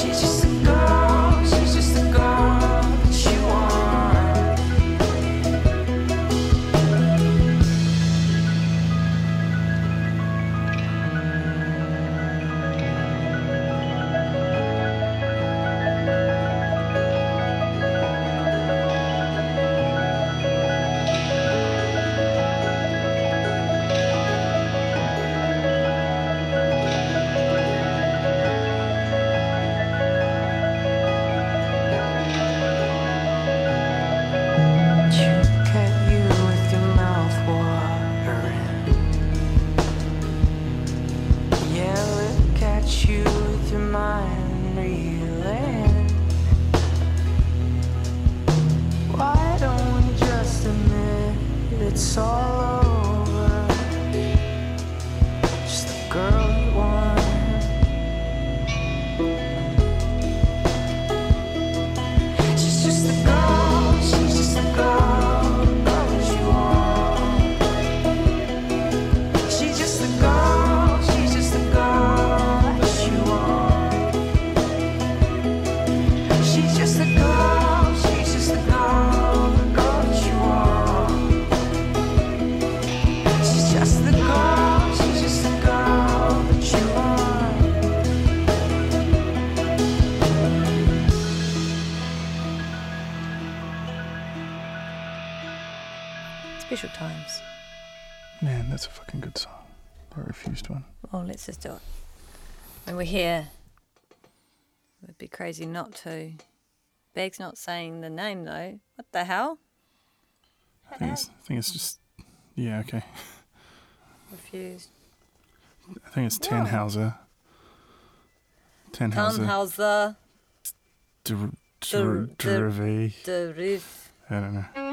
She's we're here. It would be crazy not to. Beg's not saying the name though. What the hell? I think it's, I think it's just. Yeah, okay. Refused. I think it's yeah. Tannhauser. Tannhauser. Tannhauser. Deriv. I don't know.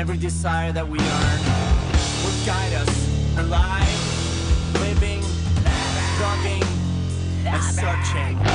every desire that we earn will guide us alive, living, loving, and searching.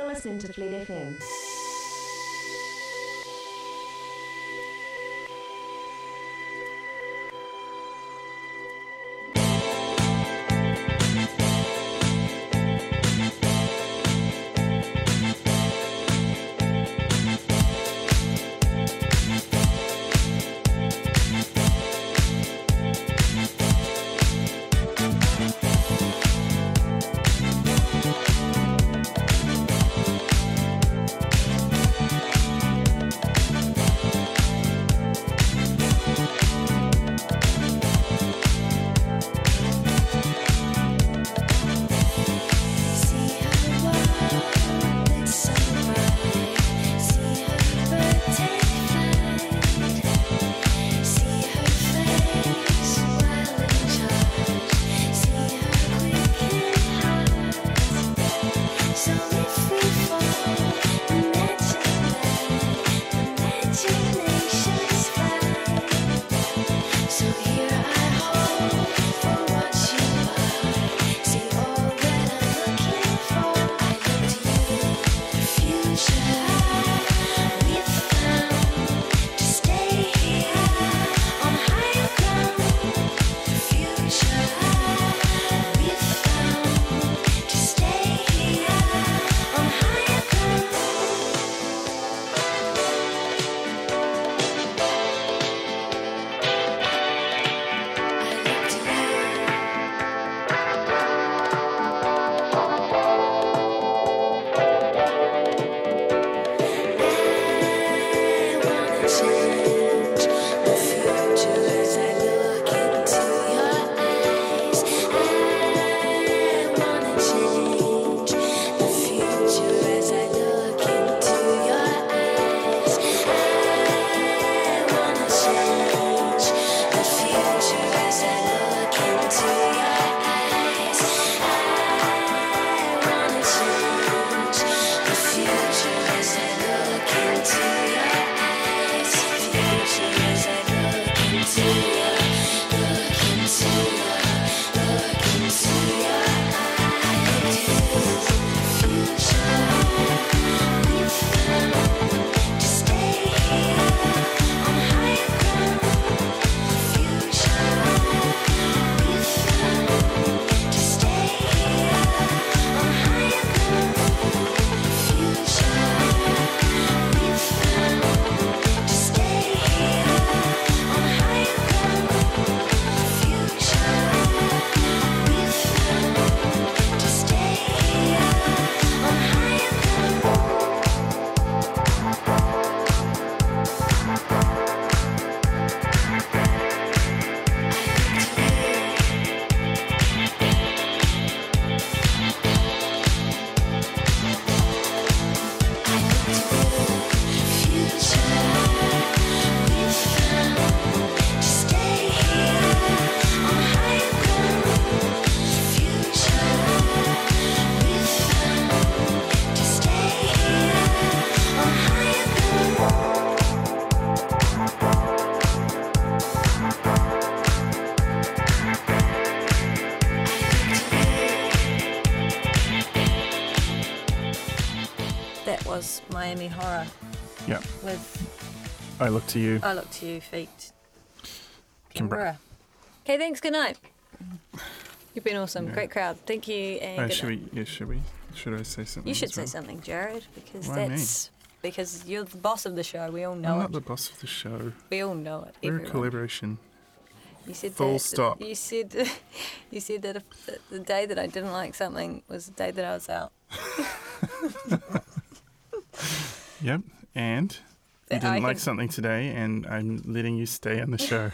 You're listening to Fleet FM. Look to you. I Look to You feet. Okay, thanks. Good night. You've been awesome. Yeah. Great crowd. Thank you. And Oh, should night. we? Yeah, should we? Should I say something? You should say well? something, Jared, because Why me? that's because you're the boss of the show. We all know it. I'm it. not the boss of the show. We all know it. We're a collaboration. You said Full that, stop. You said you said that if the, the day that I didn't like something was the day that I was out. Yep. And you didn't I like something today, and I'm letting you stay on the show.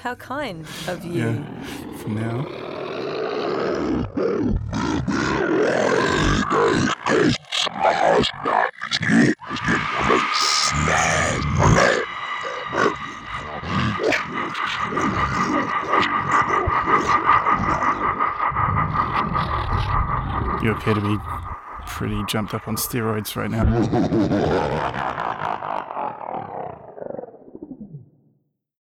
How kind of you. yeah. For now. You appear to be pretty jumped up on steroids right now.